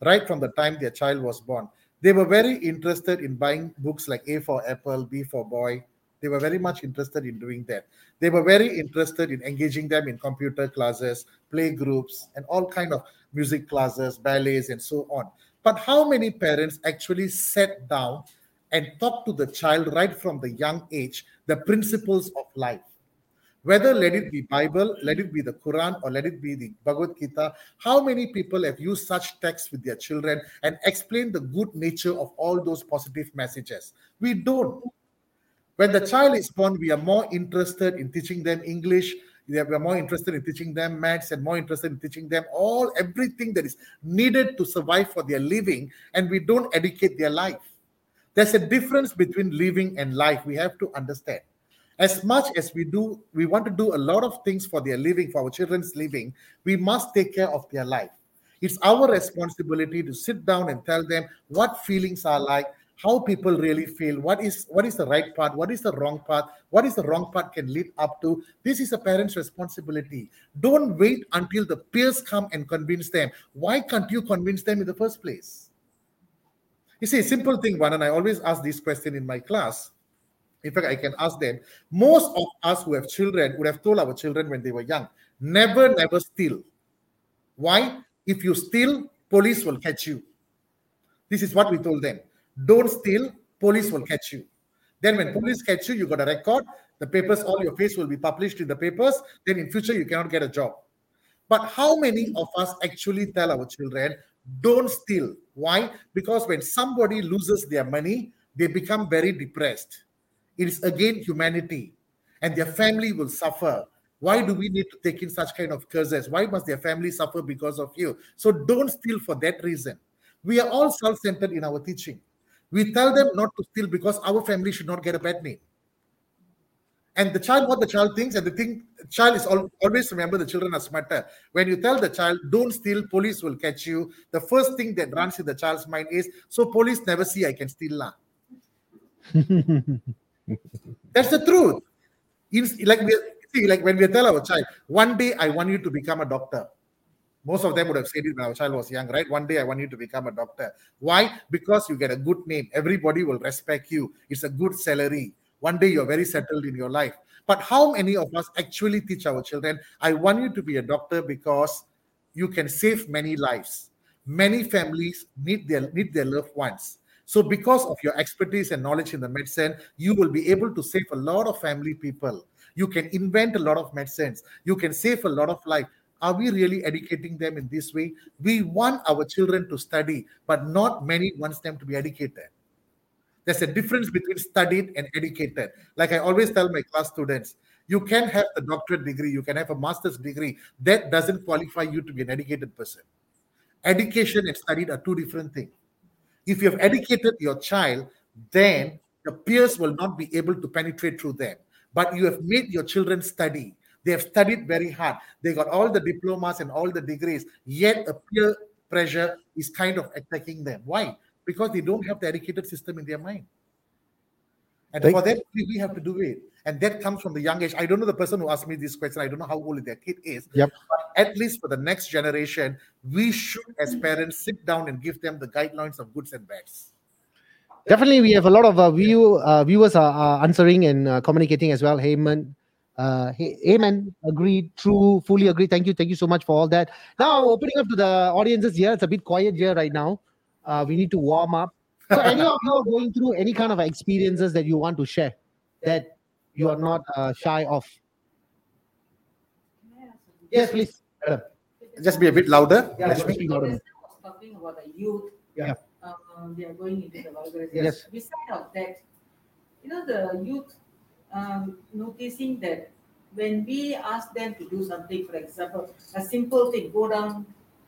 right from the time their child was born, they were very interested in buying books like A for Apple, B for Boy. They were very much interested in doing that. They were very interested in engaging them in computer classes, play groups, and all kind of music classes, ballets, and so on. But how many parents actually sat down and talked to the child right from the young age the principles of life? Whether let it be Bible, let it be the Quran, or let it be the Bhagavad Gita, how many people have used such texts with their children and explained the good nature of all those positive messages? We don't. When the child is born, we are more interested in teaching them English. We are more interested in teaching them maths and more interested in teaching them all everything that is needed to survive for their living, and we don't educate their life. There's a difference between living and life. We have to understand. As much as we do, we want to do a lot of things for their living, for our children's living, we must take care of their life. It's our responsibility to sit down and tell them what feelings are like, how people really feel, what is what is the right path, what is the wrong path, what is the wrong path can lead up to. This is a parent's responsibility. Don't wait until the peers come and convince them. Why can't you convince them in the first place? You see, simple thing, one, and I always ask this question in my class. In fact, I can ask them. Most of us who have children would have told our children when they were young, never, never steal. Why? If you steal, police will catch you. This is what we told them. Don't steal, police will catch you. Then when police catch you, you got a record. The papers, all your face will be published in the papers. Then in future, you cannot get a job. But how many of us actually tell our children, don't steal? Why? Because when somebody loses their money, they become very depressed. It is again humanity, and their family will suffer. Why do we need to take in such kind of curses? Why must their family suffer because of you? So don't steal for that reason. We are all self centered in our teaching. We tell them not to steal because our family should not get a bad name. And the child, what the child thinks, and the thing, child is al- always remember the children are smarter. When you tell the child, don't steal, police will catch you. The first thing that runs in the child's mind is, so police never see I can steal lah. <laughs> That's the truth. Like we see, like when we tell our child, one day I want you to become a doctor. Most of them would have said it when our child was young, right? One day I want you to become a doctor. Why? Because you get a good name. Everybody will respect you. It's a good salary. One day you're very settled in your life. But how many of us actually teach our children, I want you to be a doctor because you can save many lives. Many families need their need their loved ones. So, because of your expertise and knowledge in the medicine, you will be able to save a lot of family people. You can invent a lot of medicines. You can save a lot of life. Are we really educating them in this way? We want our children to study, but not many wants them to be educated. There's a difference between studied and educated. Like I always tell my class students, you can have a doctorate degree, you can have a master's degree. That doesn't qualify you to be an educated person. Education and studied are two different things. If you have educated your child, then the peers will not be able to penetrate through them. But you have made your children study. They have studied very hard. They got all the diplomas and all the degrees, yet a peer pressure is kind of attacking them. Why? Because they don't have the educated system in their mind. And Thank- for that, we have to do it. And that comes from the young age. I don't know the person who asked me this question. I don't know how old their kid is. Yep. But at least for the next generation, we should, as parents, sit down and give them the guidelines of goods and bads. Definitely, we have a lot of uh, view uh, viewers are, are answering and uh, communicating as well. Heyman, uh, hey, Amen, agreed, true, fully agree. Thank you, thank you so much for all that. Now, opening up to the audiences here, it's a bit quiet here right now. Uh, we need to warm up. So, any of you are going through any kind of experiences that you want to share that you are not uh, shy of? Yes, please. Madam. Just be a bit louder. Yeah, Lakshmi. speak louder. Was talking about the youth. Yeah. Um, they are going into the vulgarization. Yes. Beside of that, you know, the youth um, noticing that when we ask them to do something, for example, a simple thing, go down,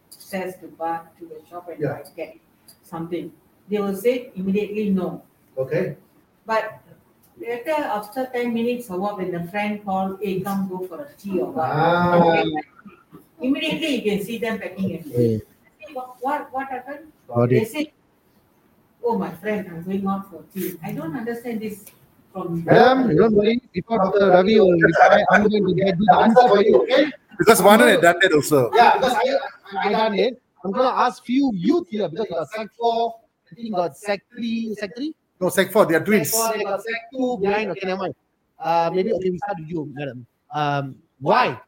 downstairs to buy to the shop and Yeah. buy, get something, they will say immediately no. Okay. But later, after 10 minutes or what, when the friend call, hey, come go for a tea or what. Ah. Immediately you can see them packing and Okay. Hey, what, what, what happened? Got They it. say, oh, my friend, I'm going out for tea. I don't understand this from. Madam, don't worry. Before Dr. Ravee will reply, I'm going to get the answer for you. Okay? Because Vanan had done that also. Yeah, because I, I done it. I'm gonna ask few youth here because you got sec four, I think you got sec three, sec three, No, Sec 4, they are sec twins. four, they got sec two behind. Okay, never mind. Uh, maybe okay, we start with you, madam. Um, why?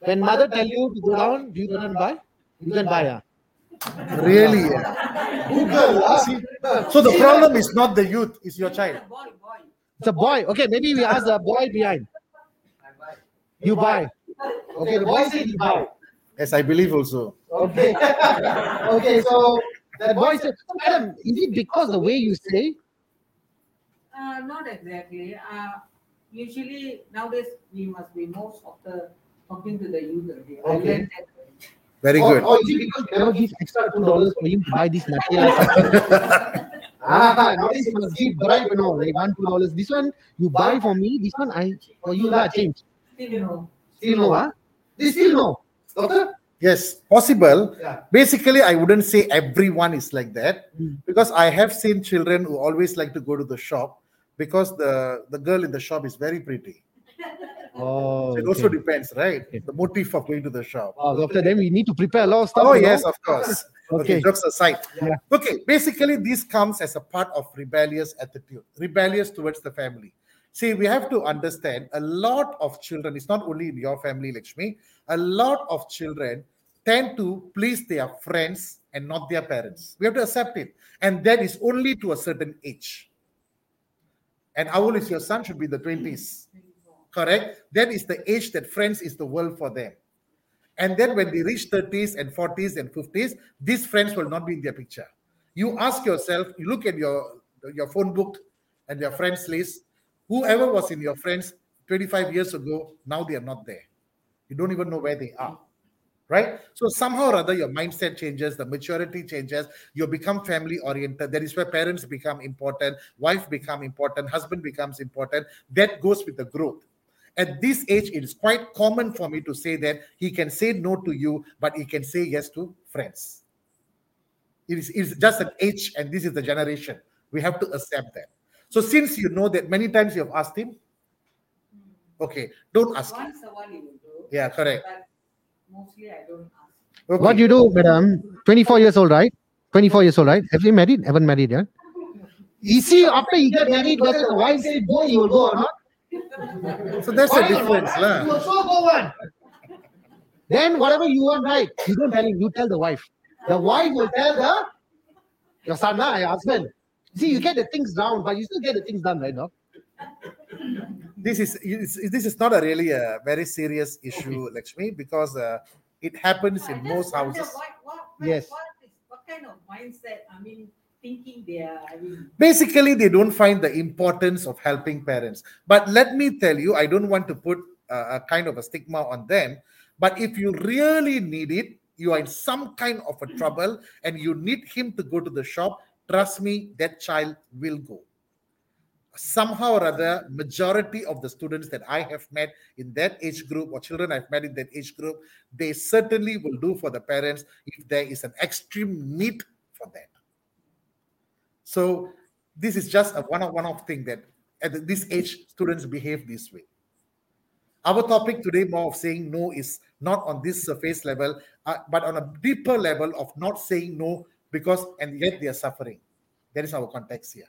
When mother tell you to go down, do you go and buy? You can buy, yeah. Really? yeah. See, so the problem is not the youth, it's your child. Boy, boy. It's a boy. Okay, maybe we ask the boy behind. You buy. Okay, the boy said he buy. Yes, I believe also. Okay. <laughs> okay, so that boy said, madam, is it because the way you say? Uh, not exactly. Uh, usually nowadays we must be most of the talking to the youth already. I Okay. Very or, good. Or is it because you never give extra two dollars for him to buy this material? <laughs> ah, nowadays you must give bribe, you know, like one two dollars. This one you buy for me. This one I for you lah change. Still, you know. Still no, ah? They still no, doctor. Yes, possible. Yeah. Basically, I wouldn't say everyone is like that Mm. because I have seen children who always like to go to the shop because the, the girl in the shop is very pretty. <laughs> Oh, So it also depends, right? The motive of going to the shop. Oh, doctor, then we need to prepare a lot of stuff. Oh, you know? yes, of course. <laughs> Okay, Okay. jokes aside. Yeah. Okay, basically, this comes as a part of rebellious attitude, rebellious towards the family. See, we have to understand a lot of children, it's not only in your family, Lakshmi, a lot of children tend to please their friends and not their parents. We have to accept it. And that is only to a certain age. And how old is your son? Should be the 20s. Correct? That is the age that friends is the world for them. And then when they reach 30s and 40s and 50s, these friends will not be in their picture. You ask yourself, you look at your, your phone book and your friends list, whoever was in your friends 25 years ago, now they are not there. You don't even know where they are. Right? So somehow or other, your mindset changes, the maturity changes, you become family oriented. That is where parents become important, wife become important, husband becomes important. That goes with the growth. At this age, it is quite common for me to say that he can say no to you, but he can say yes to friends. It is it's just an age, and this is the generation. We have to accept that. So, since you know that many times you have asked him, hmm. okay, don't ask him. Once a while you do. Yeah, correct. But mostly I don't ask. Okay. What do you do, madam? 24 years old, right? 24 years old, right? Have you married? Haven't married, yeah? <laughs> You see, after you get married, whether the wife says go, you will go or not? So that's Why the or not? difference, You lah. will so go one. Then whatever you want, right? You don't tell him, you tell the wife. The wife will tell the your son, lah, your husband. See, you get the things down, but you still get the things done, right? No? This is it's, this is not a really a very serious issue, Lakshmi, because uh, it happens I in most houses. What, what, what, Yes. what, is, what kind of mindset, I mean, thinking they are having. basically they don't find the importance of helping parents. But let me tell you i don't want to put uh, a kind of a stigma on them. But if you really need it you are in some kind of a trouble and you need him to go to the shop trust me that child will go. Somehow or other majority of the students that i have met in that age group or children i've met in that age group they certainly will do for the parents if there is an extreme need for that so this is just a one-off one-off thing that at this age students behave this way. Our topic today, more of saying no, is not on this surface level, uh, but on a deeper level of not saying no because and yet they are suffering. That is our context here.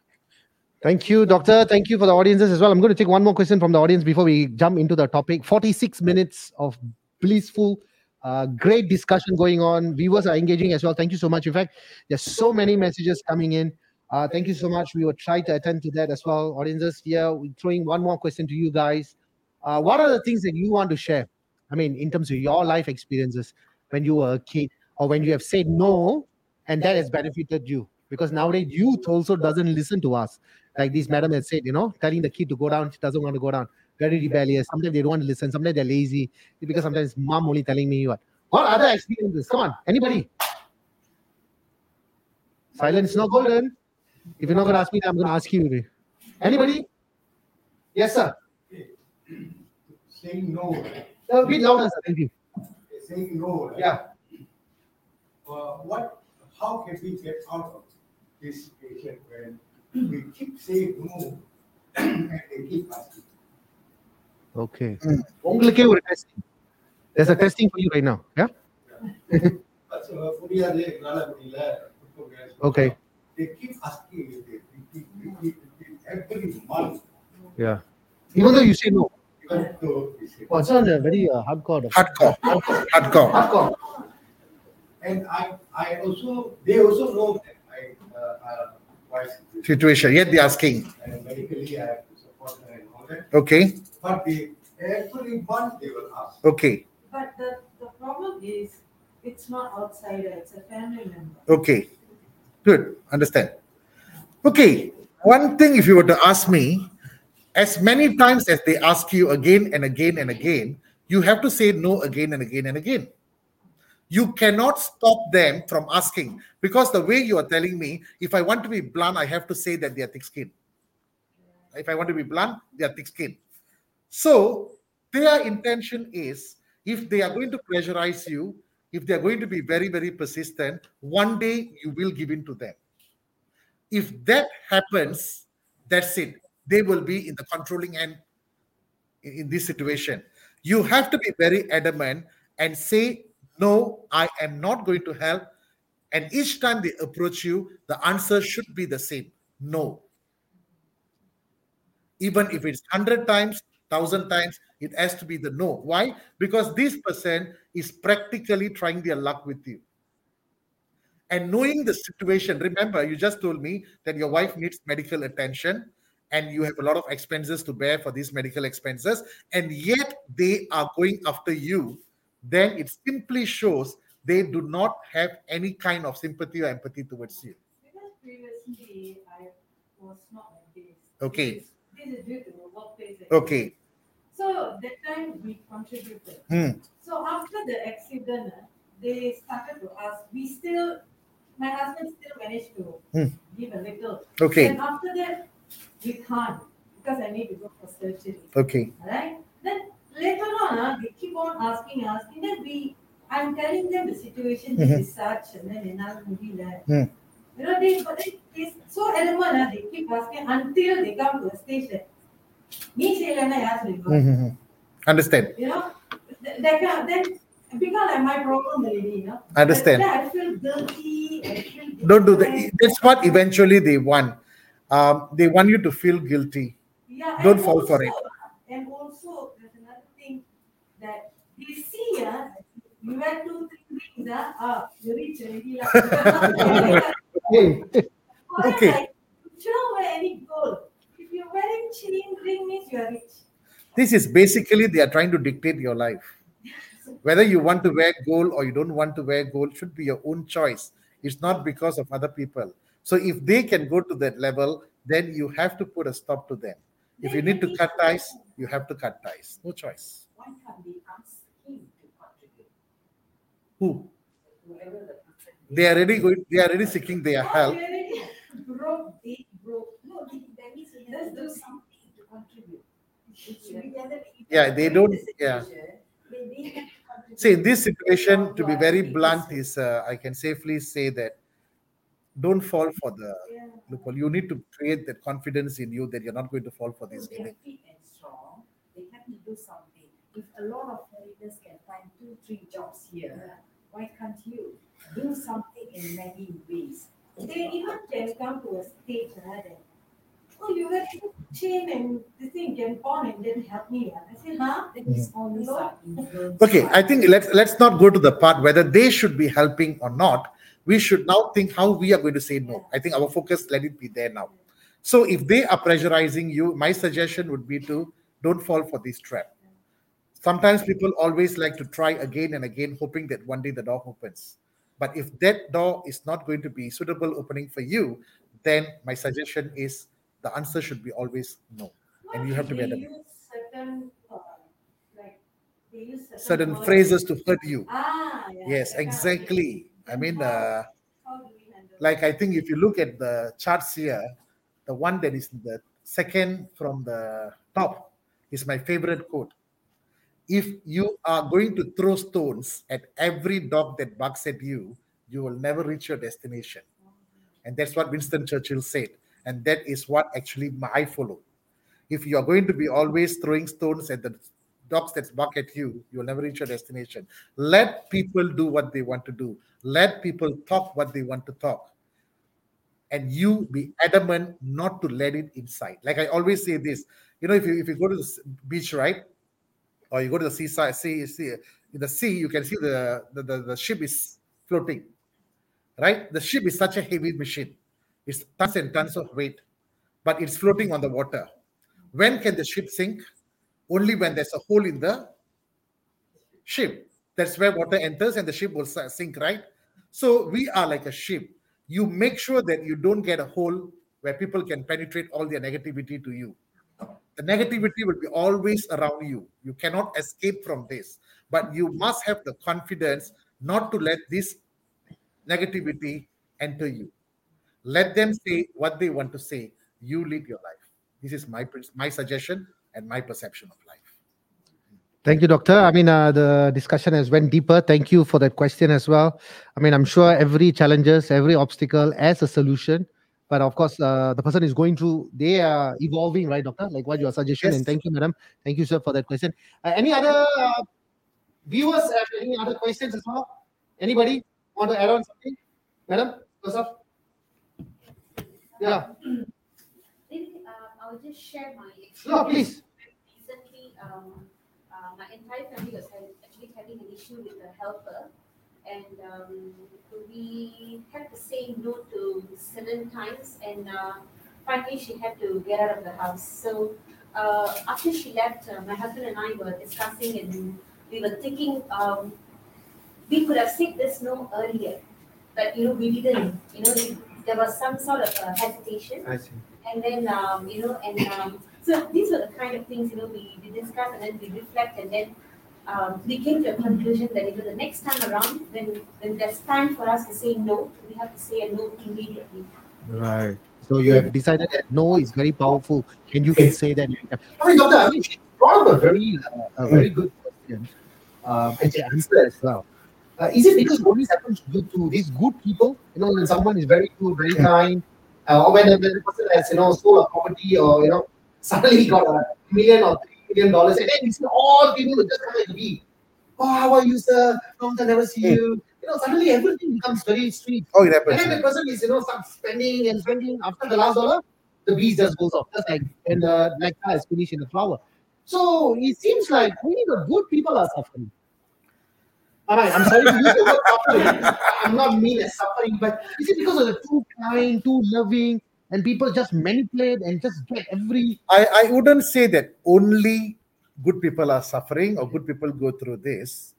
Thank you, doctor. Thank you for the audiences as well. I'm going to take one more question from the audience before we jump into the topic. 46 minutes of blissful, uh, great discussion going on. Viewers are engaging as well. Thank you so much. In fact, there's so many messages coming in. Uh, thank you so much. We will try to attend to that as well. Audiences. Here, we're throwing one more question to you guys. Uh, what are the things that you want to share? I mean, in terms of your life experiences when you were a kid or when you have said no and that has benefited you? Because nowadays youth also doesn't listen to us. Like this madam has said you know telling the kid to go down she doesn't want to go down. Very rebellious. Sometimes they don't want to listen. Sometimes they're lazy. Because sometimes mom only telling me what. What other experiences? Come on. Anybody? Silence is not golden if you're not going to ask me i'm going to ask you anybody yes sir Saying no, a bit louder sir thank you saying no. right? Yeah. Uh, what, how can we get out of this situation when we keep saying no <clears throat> and they keep asking? okay Mm. உங்களுக்கே ஒரு testing there's a testing for you right now yeah But, they keep asking you, they keep, every month. Yeah. Even though you say no. Even though you very uh, hardcore. Hardcore. hardcore. Hardcore. Hardcore. And I, I also, they also know that I, uh, uh my situation. Yet they're asking. And medically, I have to support and all that. Okay. But they, every month they will ask. Okay. But the, the problem is, it's not outsider, it's a family member. Okay. Good. Understand. Okay. One thing, if you were to ask me, as many times as they ask you again and again and again, you have to say no again and again and again. You cannot stop them from asking because the way you are telling me, if I want to be blunt, I have to say that they are thick skinned. If I want to be blunt, they are thick skinned. So their intention is if they are going to pressurize you, if they are going to be very, very persistent, one day you will give in to them. If that happens, that's it. They will be in the controlling end in, in this situation. You have to be very adamant and say, No, I am not going to help. And each time they approach you, the answer should be the same no. Even if it's 100 times, 1000 times, it has to be the no. Why? Because this person is practically trying their luck with you. And knowing the situation, remember, you just told me that your wife needs medical attention and you have a lot of expenses to bear for these medical expenses, and yet they are going after you, then it simply shows they do not have any kind of sympathy or empathy towards you. Because previously I was not like this. Okay. This is- This is due to the workplace. Okay. So that time we contributed. Hmm. So after the accident, uh, they started to ask, we still, my husband still managed to Hmm. give a little. Okay. And after that, we can't because I need to go for surgery. Okay. Alright? Then later on uh, they keep on asking, asking, then we, I'm telling them the situation, Mhm. this is such, and then another movie there. Hmm. You know, they, but they, they so adamant, ah, they keep asking until they come to a stage that, me say, Lena, yes, we go. Understand? You know, th- that kind of, then it become like my problem already, you know. Understand. I feel guilty, I feel. Don't do that. That's what eventually they want. Um, they want you to feel guilty. Yeah, Don't fall for it. And also, there's another thing that they see, you wear two, three uh, ah, you reach already. Hey, <laughs> <laughs> Okay. like, You don't wear any gold. If you're wearing chain ring means you are rich. This is basically they are trying to dictate your life. Whether you want to wear gold or you don't want to wear gold should be your own choice. It's not because of other people. So if they can go to that level, then you have to put a stop to them. If you need to cut ties, you have to cut ties. No choice. Why can't they ask him to contribute? Who? Whoever the person is. They are already going. They are already seeking their help. broke, they broke. No, they- that means he Let's do do something to contribute. It should be other people. Yeah, they don't- yeah. situation, They, they have to contribute. See, in this situation, to be very blunt, is uh, I can safely say that don't fall for the Yeah. loophole. You need to create that confidence in you that you're not going to fall for this They are fit and strong, they have to do something. If a lot of foreigners can find two, three jobs here, why can't you do something in many ways? They even can come to a stage that, oh, you wear chain and this thing can pawn and then help me. ah." I said, huh? That is always No. our. Okay, I think let's let's not go to the part whether they should be helping or not. We should now think how we are going to say no. I think our focus let it be there now. So if they are pressurizing you, my suggestion would be to don't fall for this trap. Sometimes people always like to try again and again, hoping that one day the door opens. But if that door is not going to be suitable opening for you, then my suggestion is the answer should be always no. And you have to be adamant. use certain, uh, like, they use certain, Certain phrases to hurt you. Ah, yeah. Yes, exactly. I mean, uh, How do we handle like I think if you look at the charts here, the one that is the second from the top is my favorite quote. If you are going to throw stones at every dog that barks at you, you will never reach your destination. And that's what Winston Churchill said. And that is what actually I follow. If you are going to be always throwing stones at the dogs that bark at you, you'll never reach your destination. Let people do what they want to do. Let people talk what they want to talk. And you be adamant not to let it inside. Like I always say this, you know, if you if you go to the beach, right? Or you go to the seaside, sea, sea in the sea, you can see the, the, the, the ship is floating. Right? The ship is such a heavy machine. It's tons and tons of weight, but it's floating on the water. When can the ship sink? Only when there's a hole in the ship. That's where water enters and the ship will sink, right? So we are like a ship. You make sure that you don't get a hole where people can penetrate all their negativity to you. The negativity will be always around you. You cannot escape from this, but you must have the confidence not to let this negativity enter you. Let them say what they want to say. You live your life. This is my my suggestion and my perception of life. Thank you, Doctor. I mean, uh, the discussion has went deeper. Thank you for that question as well. I mean, I'm sure every challenges, every obstacle has a solution. But of course, uh, the person is going through, they are evolving, right, Doctor? Like what your suggestion. Yes. And thank you, madam. Thank you, sir, for that question. Uh, any other uh, viewers have any other questions as well? Anybody want to add on something? Madam, off. Yeah, Maybe um, I will just share my experience. Sure, please. Recently, um, uh, my entire family was having, actually having an issue with a helper, and um, we had to say no to certain times, and uh, finally she had to get out of the house. So uh, after she left, uh, my husband and I were discussing, and we were thinking um, we could have said this no earlier, but you know we didn't. You know, we, there was some sort of uh, hesitation. I see. And then, um, you know, and um, so these were the kind of things, you know, we, we discuss and then we reflect and then um, we came to a conclusion that, you know, the next time around, when, when there's time for us to say no, we have to say a no immediately. Right. So you have decided that no is very powerful, and you can say that. I mean, doctor, I mean, she brought up a very, uh, a very good question. uh, answer as well. Uh, is it because always happens to, to these good people? You know, when someone is very good, very kind, uh, or when, when the person has, you know, stole a property or, you know, <laughs> suddenly got a million or three million dollars, and then you see all people will just come and be, oh, how are you, sir? Long time never see you. You know, suddenly everything becomes very sweet. Oh, it happens. And then the person is, you know, spending and spending. After the last dollar, the bees just goes off. Just like when the nectar is finished in the flower. So it seems like only the good people are suffering. All right, I'm sorry to use the word suffering. I'm not mean as suffering, but is it because of the too kind, too loving, and people just manipulate and just get every I, I wouldn't say that only good people are suffering or good people go through this.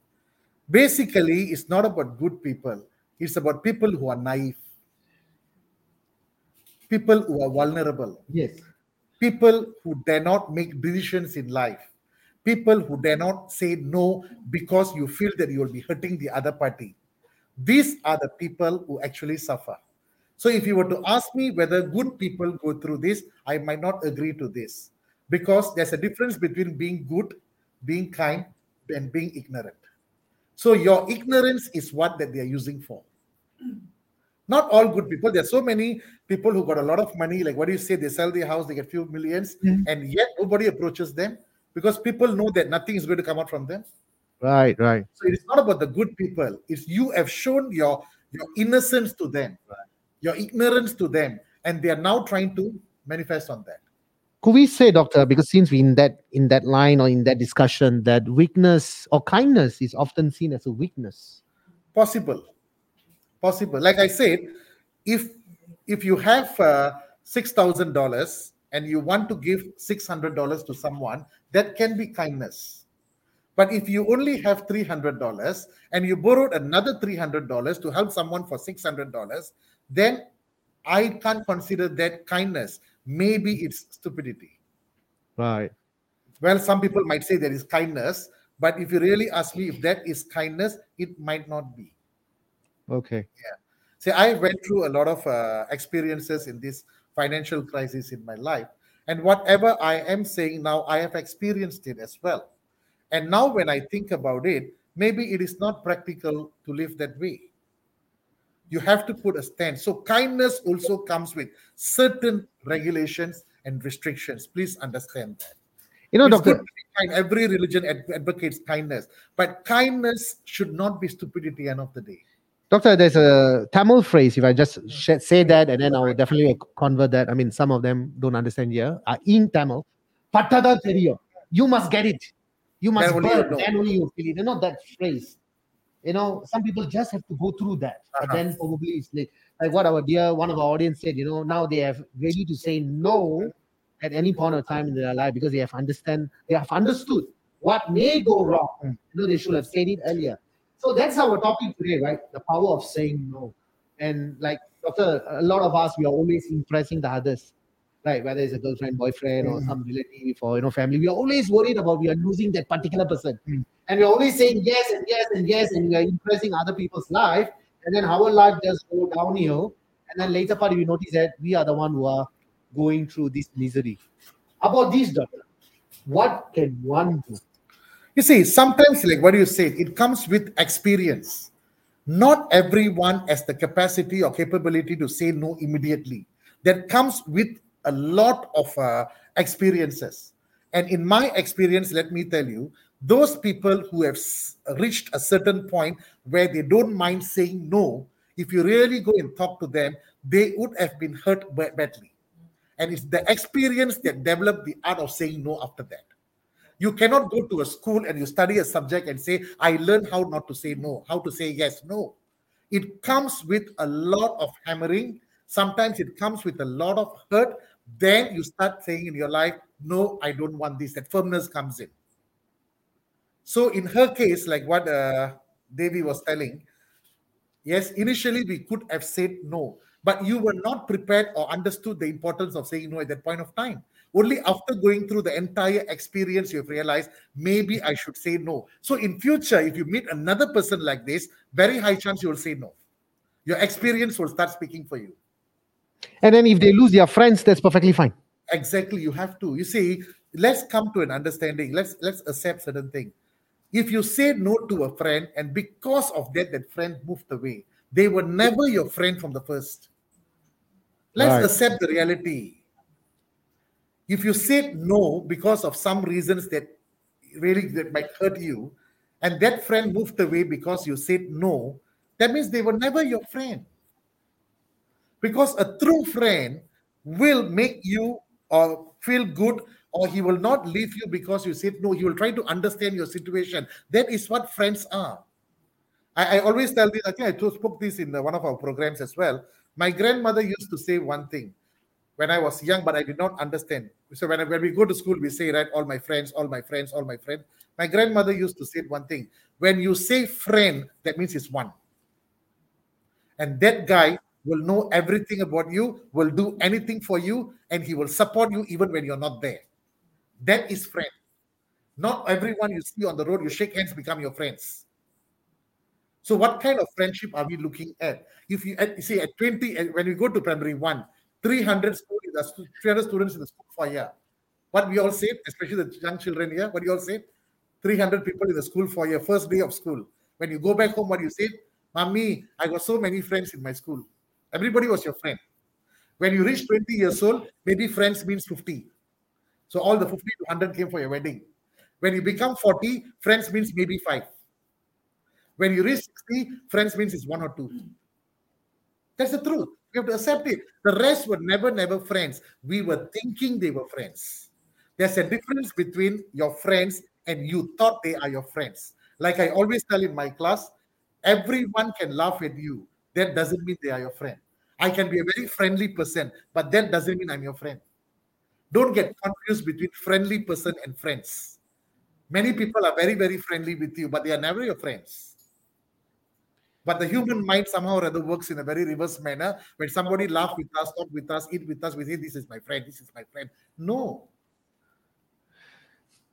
Basically, it's not about good people, it's about people who are naive, people who are vulnerable, yes. people who dare not make decisions in life, people who dare not say no because you feel that you will be hurting the other party. These are the people who actually suffer. So, if you were to ask me whether good people go through this, I might not agree to this because there's a difference between being good, being kind, and being ignorant. So, your ignorance is what that they are using for not all good people. There's so many people who got a lot of money. Like what do you say? They sell their house, they get few millions, Mhm. and yet nobody approaches them because people know that nothing is going to come out from them. Right, right. So it is not about the good people. It's you have shown your your innocence to them, your ignorance to them, and they are now trying to manifest on that. Could we say, doctor, because since we in that in that line or in that discussion that weakness or kindness is often seen as a weakness? Possible, possible. Like I said, if if you have uh, six thousand dollars and you want to give six hundred dollars to someone, that can be kindness. But if you only have three hundred dollars and you borrowed another three hundred dollars to help someone for six hundred dollars, then I can't consider that kindness. Maybe it's stupidity. Right. Well, some people might say there is kindness, but if you really ask me if that is kindness, it might not be. Okay. Yeah. See, I went through a lot of uh, experiences in this financial crisis in my life. And whatever I am saying now, I have experienced it as well. And now, when I think about it, maybe it is not practical to live that way. You have to put a stand. So, kindness also comes with certain regulations and restrictions. Please understand that. You know, It's doctor. good to be kind. Every religion advocates kindness, but kindness should not be stupidity end of the day. Doctor, there's a Tamil phrase. If I just sh- say that, and then I will definitely convert that. I mean, some of them don't understand here. Uh, in Tamil, "Pattada theriyum." You must get it. You must Then only you burn. know. Then only you feel it. You know that phrase. You know, some people just have to go through that, but Uh-huh. then probably it's like, like what our dear one of our audience said. You know, now they have ready to say no at any point of time in their life because they have understand they have understood what may go wrong. You know, they should have said it earlier. So that's our topic today, right? The power of saying no. And like Doctor, a lot of us we are always impressing the others, right? Whether it's a girlfriend, boyfriend, or Mm. some relative or you know family, we are always worried about we are losing that particular person, Mm. and we're always saying yes and yes and yes, and we are impressing other people's life, and then our life just go downhill. And then later part, we notice that we are the one who are going through this misery. About this, doctor, what can one do? You see, sometimes, like what do you said, it comes with experience. Not everyone has the capacity or capability to say no immediately. That comes with a lot of uh, experiences. And in my experience, let me tell you, those people who have reached a certain point where they don't mind saying no, if you really go and talk to them, they would have been hurt ba- badly. And it's the experience that developed the art of saying no after that. You cannot go to a school and you study a subject and say, I learned how not to say no, how to say yes, no. It comes with a lot of hammering. Sometimes it comes with a lot of hurt. Then you start saying in your life, No, I don't want this. That firmness comes in. So, in her case, like what uh, Devi was telling, yes, initially we could have said no, but you were not prepared or understood the importance of saying no at that point of time. Only after going through the entire experience, you've realized maybe I should say no. So in future, if you meet another person like this, very high chance you will say no. Your experience will start speaking for you. And then if they lose their friends, that's perfectly fine. Exactly, you have to. You see, let's come to an understanding. Let's let's accept certain thing. If you say no to a friend, and because of that, that friend moved away, they were never your friend from the first. Let's Right. accept the reality. If you said no because of some reasons that really that might hurt you, and that friend moved away because you said no, that means they were never your friend. Because a true friend will make you or feel good, or he will not leave you because you said no. He will try to understand your situation. That is what friends are. I, I always tell this, I think I spoke this in one of our programs as well. My grandmother used to say one thing when I was young, but I did not understand. So when, I- when we go to school, we say, right, all my friends, all my friends, all my friends. My grandmother used to say one thing. When you say friend, that means it's one. And that guy will know everything about you, will do anything for you, and he will support you even when you're not there. That is friend. Not everyone you see on the road, you shake hands, become your friends. So, what kind of friendship are we looking at? If you, at, you see at 20, uh, when we go to primary one, 300 school, uh, 300 students in the school for a year. What we all say, especially the young children here, what you all say? 300 people in the school foyer, first day of school. When you go back home, what you say? Mommy, I got so many friends in my school. Everybody was your friend. When you reach 20 years old, maybe friends means 50. So all the 50 to 100 came for your wedding. When you become 40, friends means maybe five. When you reach 60, friends means it's one or two. That's the truth. We have to accept it. The rest were never, never friends. We were thinking they were friends. There's a difference between your friends and you thought they are your friends. Like I always tell in my class, everyone can laugh at you. That doesn't mean they are your friend. I can be a very friendly person, but that doesn't mean I'm your friend. Don't get confused between friendly person and friends. Many people are very, very friendly with you, but they are never your friends. But the human mind somehow or other works in a very reverse manner. When somebody laugh with us, talk with us, eat with us, we say, This is my friend, this is my friend. No.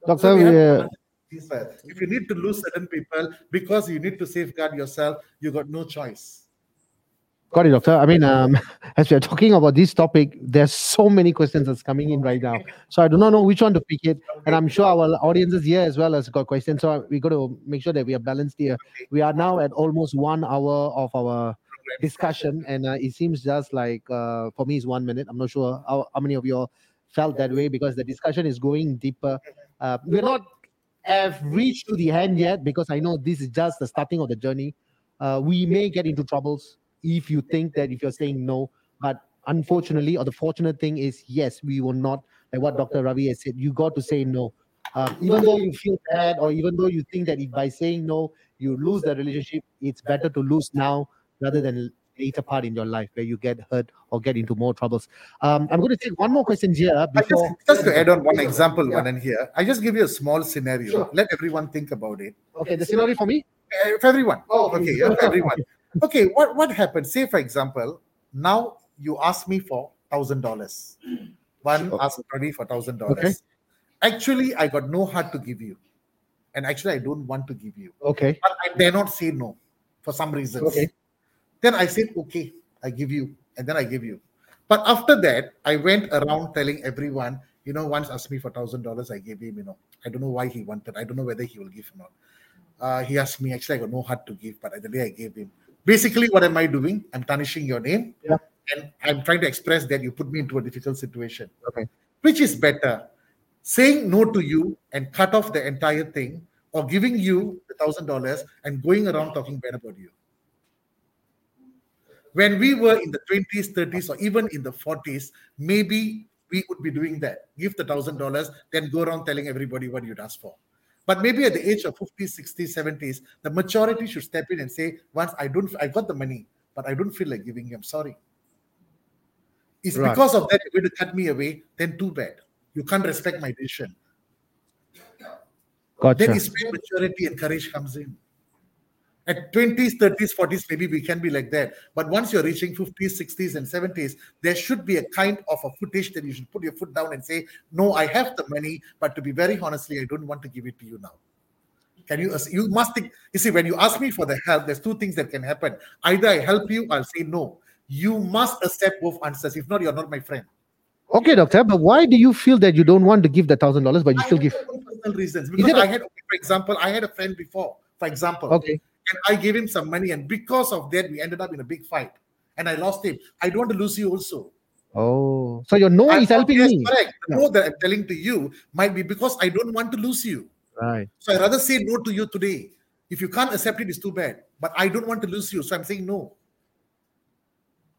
Doctor, So we have we, to understand this, uh, if you need to lose certain people because you need to safeguard yourself, you got no choice. Got it, doctor. I mean, um, <laughs> as we are talking about this topic, there's so many questions that's coming in right now. So I do not know which one to pick it, and I'm sure our audiences here as well has got questions. So we got to make sure that we are balanced here. We are now at almost one hour of our discussion, and uh, it seems just like uh, for me it's one minute. I'm not sure how, how many of you all felt that way because the discussion is going deeper. Uh, we're not have reached to the end yet because I know this is just the starting of the journey. Uh, we may get into troubles if you think that if you're saying no, but unfortunately, or the fortunate thing is, yes, we will not. Like what Dr. Ravee has said, you got to say no. Um, even though you feel bad, or even though you think that if by saying no you lose the relationship, it's better to lose now rather than later part in your life where you get hurt or get into more troubles. Um, I'm going to take one more question here I just, just to add on one example, Yeah. one in here, I just give you a small scenario. Sure. Let everyone think about it. Okay, the scenario for me. Uh, For everyone. Oh, okay, yeah, for everyone. Okay, what, what happened? Say, for example, now you ask me for thousand dollars. One asked Ravee for thousand Okay. dollars. Actually, I got no heart to give you. And actually, I don't want to give you. Okay. But I dare not say no for some reasons. Okay. Then I said, okay, I give you. And then I give you. But after that, I went around telling everyone, you know, once asked me for thousand dollars, I gave him, you know. I don't know why he wanted. I don't know whether he will give or not. Uh, he asked me, actually, I got no heart to give, but the day I gave him. Basically, what am I doing? I'm tarnishing your name. Yeah. And I'm trying to express that you put me into a difficult situation. Okay. Which is better? Saying no to you and cut off the entire thing, or giving you the thousand dollars and going around talking bad about you. When we were in the 20s, 30s, or even in the 40s, maybe we would be doing that. Give the thousand dollars, then go around telling everybody what you'd asked for. But maybe at the age of 50s, 60s, 70s, the majority should step in and say, once I don't I got the money, but I don't feel like giving you, I'm sorry. It's Right. because of that you're going to cut me away, then too bad. You can't respect my decision. Gotcha. Then is where maturity and courage comes in. At 20s, 30s, 40s, maybe we can be like that. But once you're reaching 50s, 60s, and 70s, there should be a kind of a footage that you should put your foot down and say, No, I have the money, but to be very honestly, I don't want to give it to you now. Can you you must think you see when you ask me for the help, there's two things that can happen. Either I help you, I'll say no. You must accept both answers. If not, you're not my friend. Okay, doctor, but why do you feel that you don't want to give the thousand dollars, but you I still give? personal reasons because I had, for example, I had a friend before, for example, Okay. And I gave him some money, and because of that, we ended up in a big fight, and I lost him. I don't want to lose you also. Oh, so your no I- is helping yes, me. Correct. The no that I'm telling to you might be because I don't want to lose you. Right. So I rather say no to you today. If you can't accept it, it's too bad. But I don't want to lose you, so I'm saying no.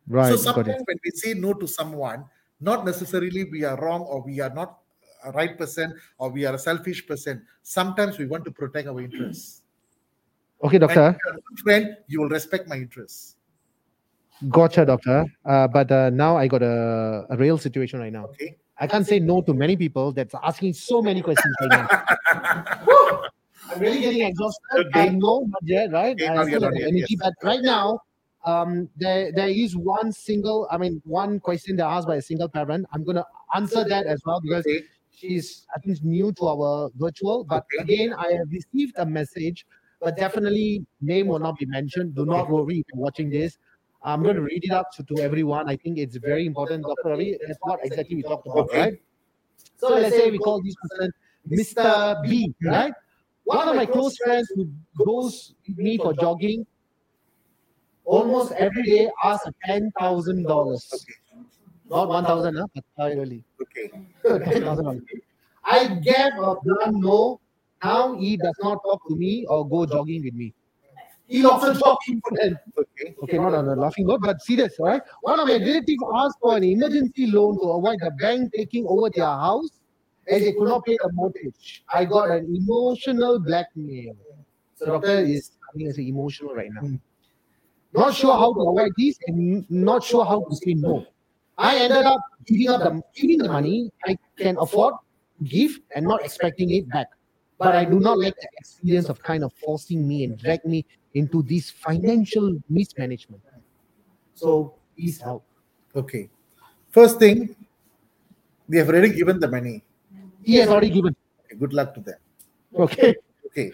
Right. so sometimes when we say no to someone, not necessarily we are wrong or we are not a right person or we are a selfish person. Sometimes we want to protect our interests. Okay, doctor. if you're a good friend, you will respect my interests. Gotcha, doctor. Uh, but uh, now I got a, a real situation right now. Okay. I can't say no to many people that's asking so many questions right now. <laughs> I'm really getting exhausted. Okay. I know, not yet, right? Okay, I now still have not the yet, energy, yes. but right now, um, there there is one single, I mean, one question that asked by a single parent. I'm gonna answer that as well because Okay. she's I think new to our virtual. But again, I have received a message, but definitely name will not be mentioned. Do not worry if you're watching this. I'm going to read it out to, to everyone. I think it's very important, Dr. Ravee. That's what exactly we talked about, Okay. right? So let's say we call this person Mr. B, right? One of my close friends who goes with me for jogging almost every day asks for ten thousand dollars. Not one thousand, huh? But uh, really. Okay. <laughs> ten thousand dollars. <laughs> I gave a blunt no. Now he does not talk to me or go jogging with me. He also jogging for them. Okay. Okay, not on a laughing note, but serious, all right? One of my relatives asked for an emergency loan to avoid the bank taking over their house as they could not pay the mortgage. I got an emotional blackmail. So doctor is having us emotional right now. Not sure how to avoid this and not sure how to say no. I ended up giving up the giving the money I can afford, give, and not expecting it back. But I do not like the experience of kind of forcing me and drag me into this financial mismanagement. So please help. Okay. First thing, they have already given the money. He has already given. Okay, good luck to them. Okay. Okay.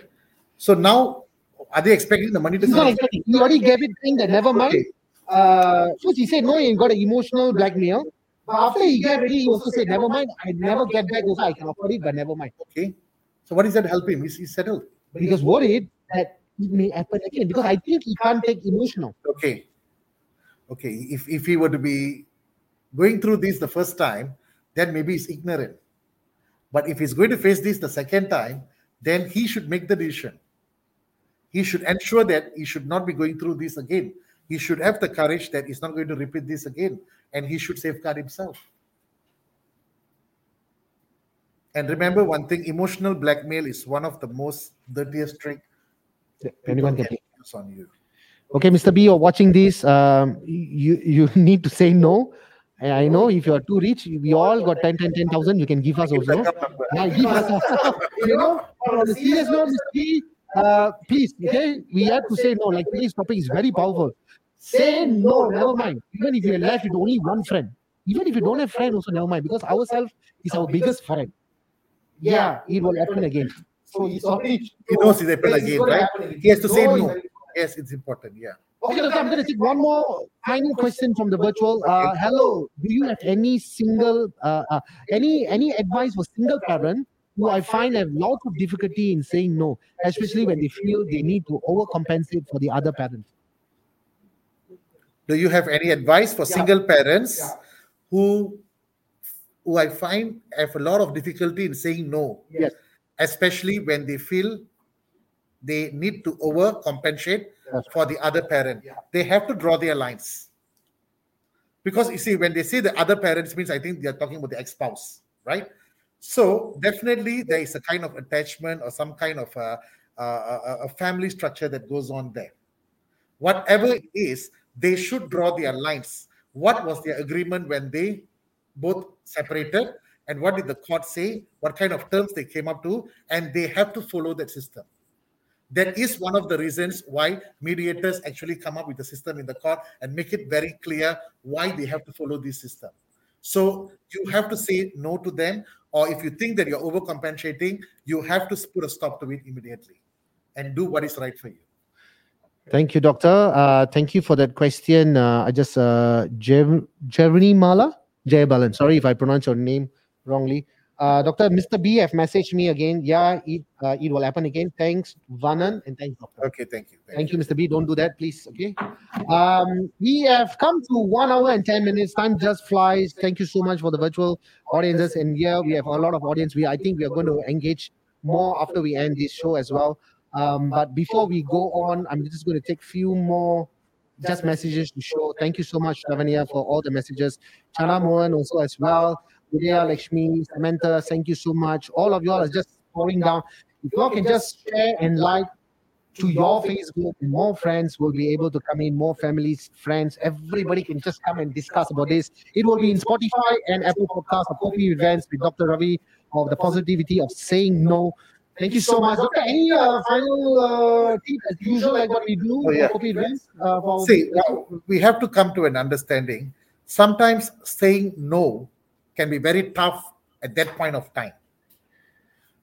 So now, are they expecting the money to He's not come? He already gave it saying that never mind. Okay. Uh, first he said no, he got an emotional blackmail. But after he gave ready, he also said, never mind, I never get back also, I can afford it, but never mind. Okay. So what is that help him? He's, he's settled. But he was worried that it may happen again because I think he can't take emotional. Okay. Okay. If if he were to be going through this the first time, then maybe he's ignorant. But if he's going to face this the second time, then he should make the decision. He should ensure that he should not be going through this again. He should have the courage that he's not going to repeat this again, and he should safeguard himself. And remember one thing: emotional blackmail is one of the most dirtiest trick Anyone can use on you. Okay, Mr. B, you're watching this. Um, you you <laughs> need to say no. I know if you are too rich, we all got 10, 10, 10,000, you can give us also. Yeah, give us. <laughs> you know, on a serious note, Mr. B, uh, please, okay, we have to say no. Like today's topic is very powerful. Say no, never mind. Even if you're left with only one friend, even if you don't have friend, also never mind, because ourselves is our biggest friend. Yeah, it will happen again. So he's sorry. He knows it's happened Yes, again, right? He has to say No is no. very Yes, it's important. Yeah. Okay, doctor, I'm going to take one more final question from the virtual. Uh, hello, do you have any single, uh, uh, any any advice for single parent who I find have lots of difficulty in saying no, especially when they feel they need to overcompensate for the other parent? Do you have any advice for single parents Yeah. who who I find have a lot of difficulty in saying no, Yes. especially when they feel they need to overcompensate for the other parent? Yeah. They have to draw their lines. Because you see, when they say the other parents means I think they are talking about the ex-spouse, right? So definitely there is a kind of attachment or some kind of a, a- a family structure that goes on there. Whatever it is, they should draw their lines. What was their agreement when they both separated? And what did the court say? What kind of terms they came up to? And they have to follow that system. That is one of the reasons why mediators actually come up with a system in the court and make it very clear why they have to follow this system. So you have to say no to them, or if you think that you're overcompensating, you have to put a stop to it immediately and do what is right for you. Thank you, doctor. Uh, thank you for that question. Uh, I just, uh, Jeremy Mala, Jayabalan. Sorry if I pronounce your name wrongly. Uh, Doctor, Mr. B have messaged me again. Yeah, it, uh, it will happen again. Thanks, Vanan, and thanks, Doctor. Okay, thank you. Thank you, Mr. B. Don't do that, please. Okay. Um, we have come to one hour and 10 minutes. Time just flies. Thank you so much for the virtual audiences. And here we have a lot of audience. We I think we are going to engage more after we end this show as well. Um, but before we go on, I'm just going to take few more just messages to show. Thank you so much, Lavania, for all the messages. Chana Mohan also as well. Vidya, Lakshmi, Samantha, thank you so much. All of y'all are just pouring down. If y'all can just share and like to your Facebook, more friends will be able to come in, more families, friends, everybody can just come and discuss about this. It will be in Spotify and Apple Podcast of Coffee with Vance with Dr. Ravee of the positivity of saying no. Thank you so much. Doctor, any uh, final uh, tip as usual like what we do Oh, yeah. for Events? Uh, for See, now we have to come to an understanding. Sometimes saying no can be very tough at that point of time.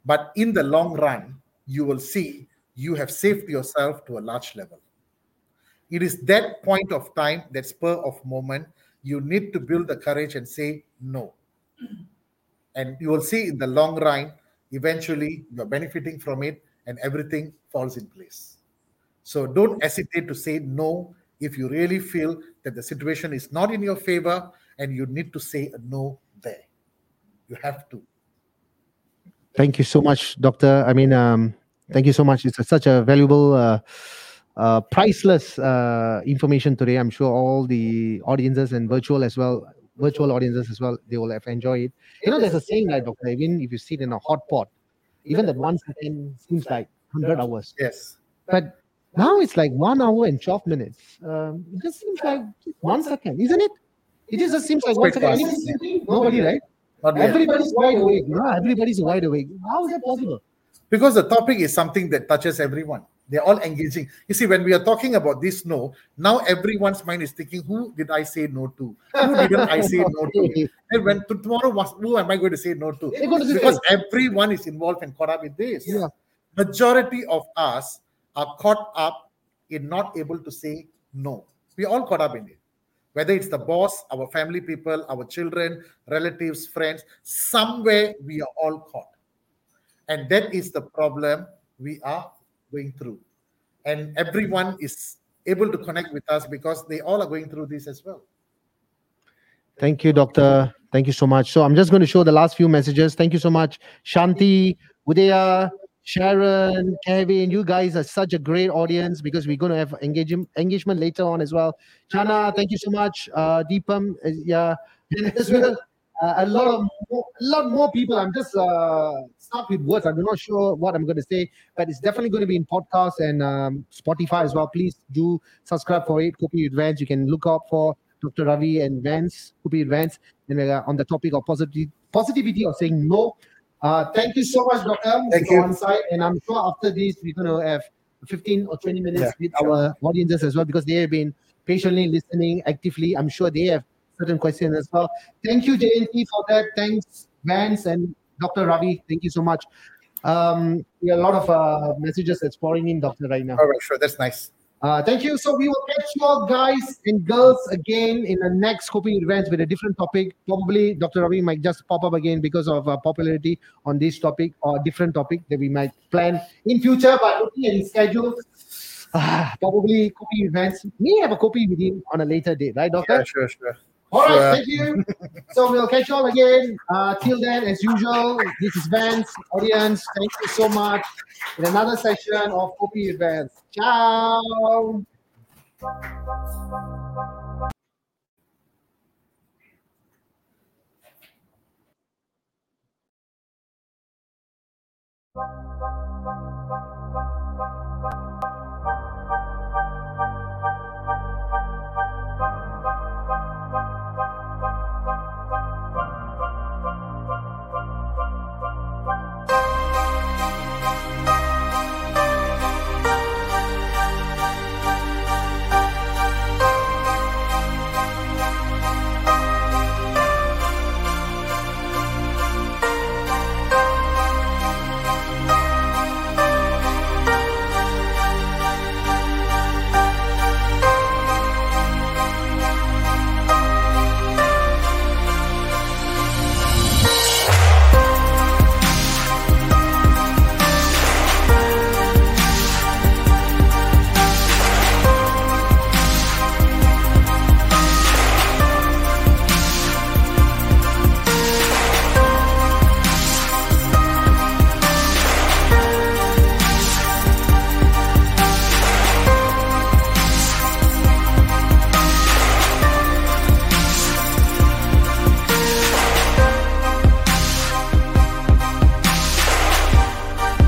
But in the long run, you will see you have saved yourself to a large level. It is that point of time, that spur of moment, you need to build the courage and say no. And you will see in the long run, eventually you're benefiting from it and everything falls in place. So don't hesitate to say no if you really feel that the situation is not in your favor and you need to say no there. You have to. Thank you so much, Doctor. I mean, um, thank you so much. It's a, such a valuable, uh, uh, priceless uh, information today. I'm sure all the audiences and virtual as well, virtual audiences as well, they will have enjoyed it. You know, there's a saying like, Doctor, even if you sit in a hot pot, even that one second seems like 100 hours. Yes. But now it's like one hour and 12 minutes. Um, it just seems like one second, isn't it? It just seems like one second. Nobody, right? Everybody's wide awake. No, everybody's wide awake. How is that possible? Because the topic is something that touches everyone. They're all engaging. You see, when we are talking about this no, now everyone's mind is thinking, who did I say no to? Who didn't I say no to? <laughs> And when to, tomorrow, was, who am I going to say no to? They're going to say- Because everyone is involved and caught up with this. Yeah. Majority of us are caught up in not able to say no. We all caught up in it. Whether it's the boss, our family people, our children, relatives, friends, somewhere we are all caught. And that is the problem we are going through. And everyone is able to connect with us because they all are going through this as well. Thank you, Doctor. Thank you so much. So I'm just going to show the last few messages. Thank you so much, Shanti, Udaya, Sharon, Kevin. You guys are such a great audience because we're going to have engagement engagement later on as well. Chana, thank you so much. Uh, Deepam, uh, yeah. <laughs> Uh, a lot of more, a lot more people. I'm just uh, stuck with words. I'm not sure what I'm going to say, but it's definitely going to be in podcast and um, Spotify as well. Please do subscribe for it. Coffee with Vance. You can look out for Dr. Ravee and Vance, Coffee with Vance, and we're on the topic of positivity, positivity of saying no. Uh, thank you so much, Doctor. Thank for you. On site, and I'm sure after this we're going to have 15 or 20 minutes Yeah, with sure. our audiences as well because they have been patiently listening actively. I'm sure they have certain questions as well. Thank you, JNT, for that. Thanks, Vance and Dr. Ravee. Thank you so much. Um, we have a lot of uh, messages that's pouring in, Doctor, right now. All right, sure. That's nice. Uh, thank you. So we will catch you all guys and girls again in the next Coffee with Vance with a different topic. Probably Dr. Ravee might just pop up again because of uh, popularity on this topic or different topic that we might plan in future. But looking at his schedule, ah, <sighs> probably Coffee with Vance may have a copy with him on a later date, right, Doctor? Yeah, sure, sure. All right, thank you. So we'll catch you all again. Uh, till then, as usual, this is Vance, audience. Thank you so much in another session of Coffee with Vance. Ciao. Thank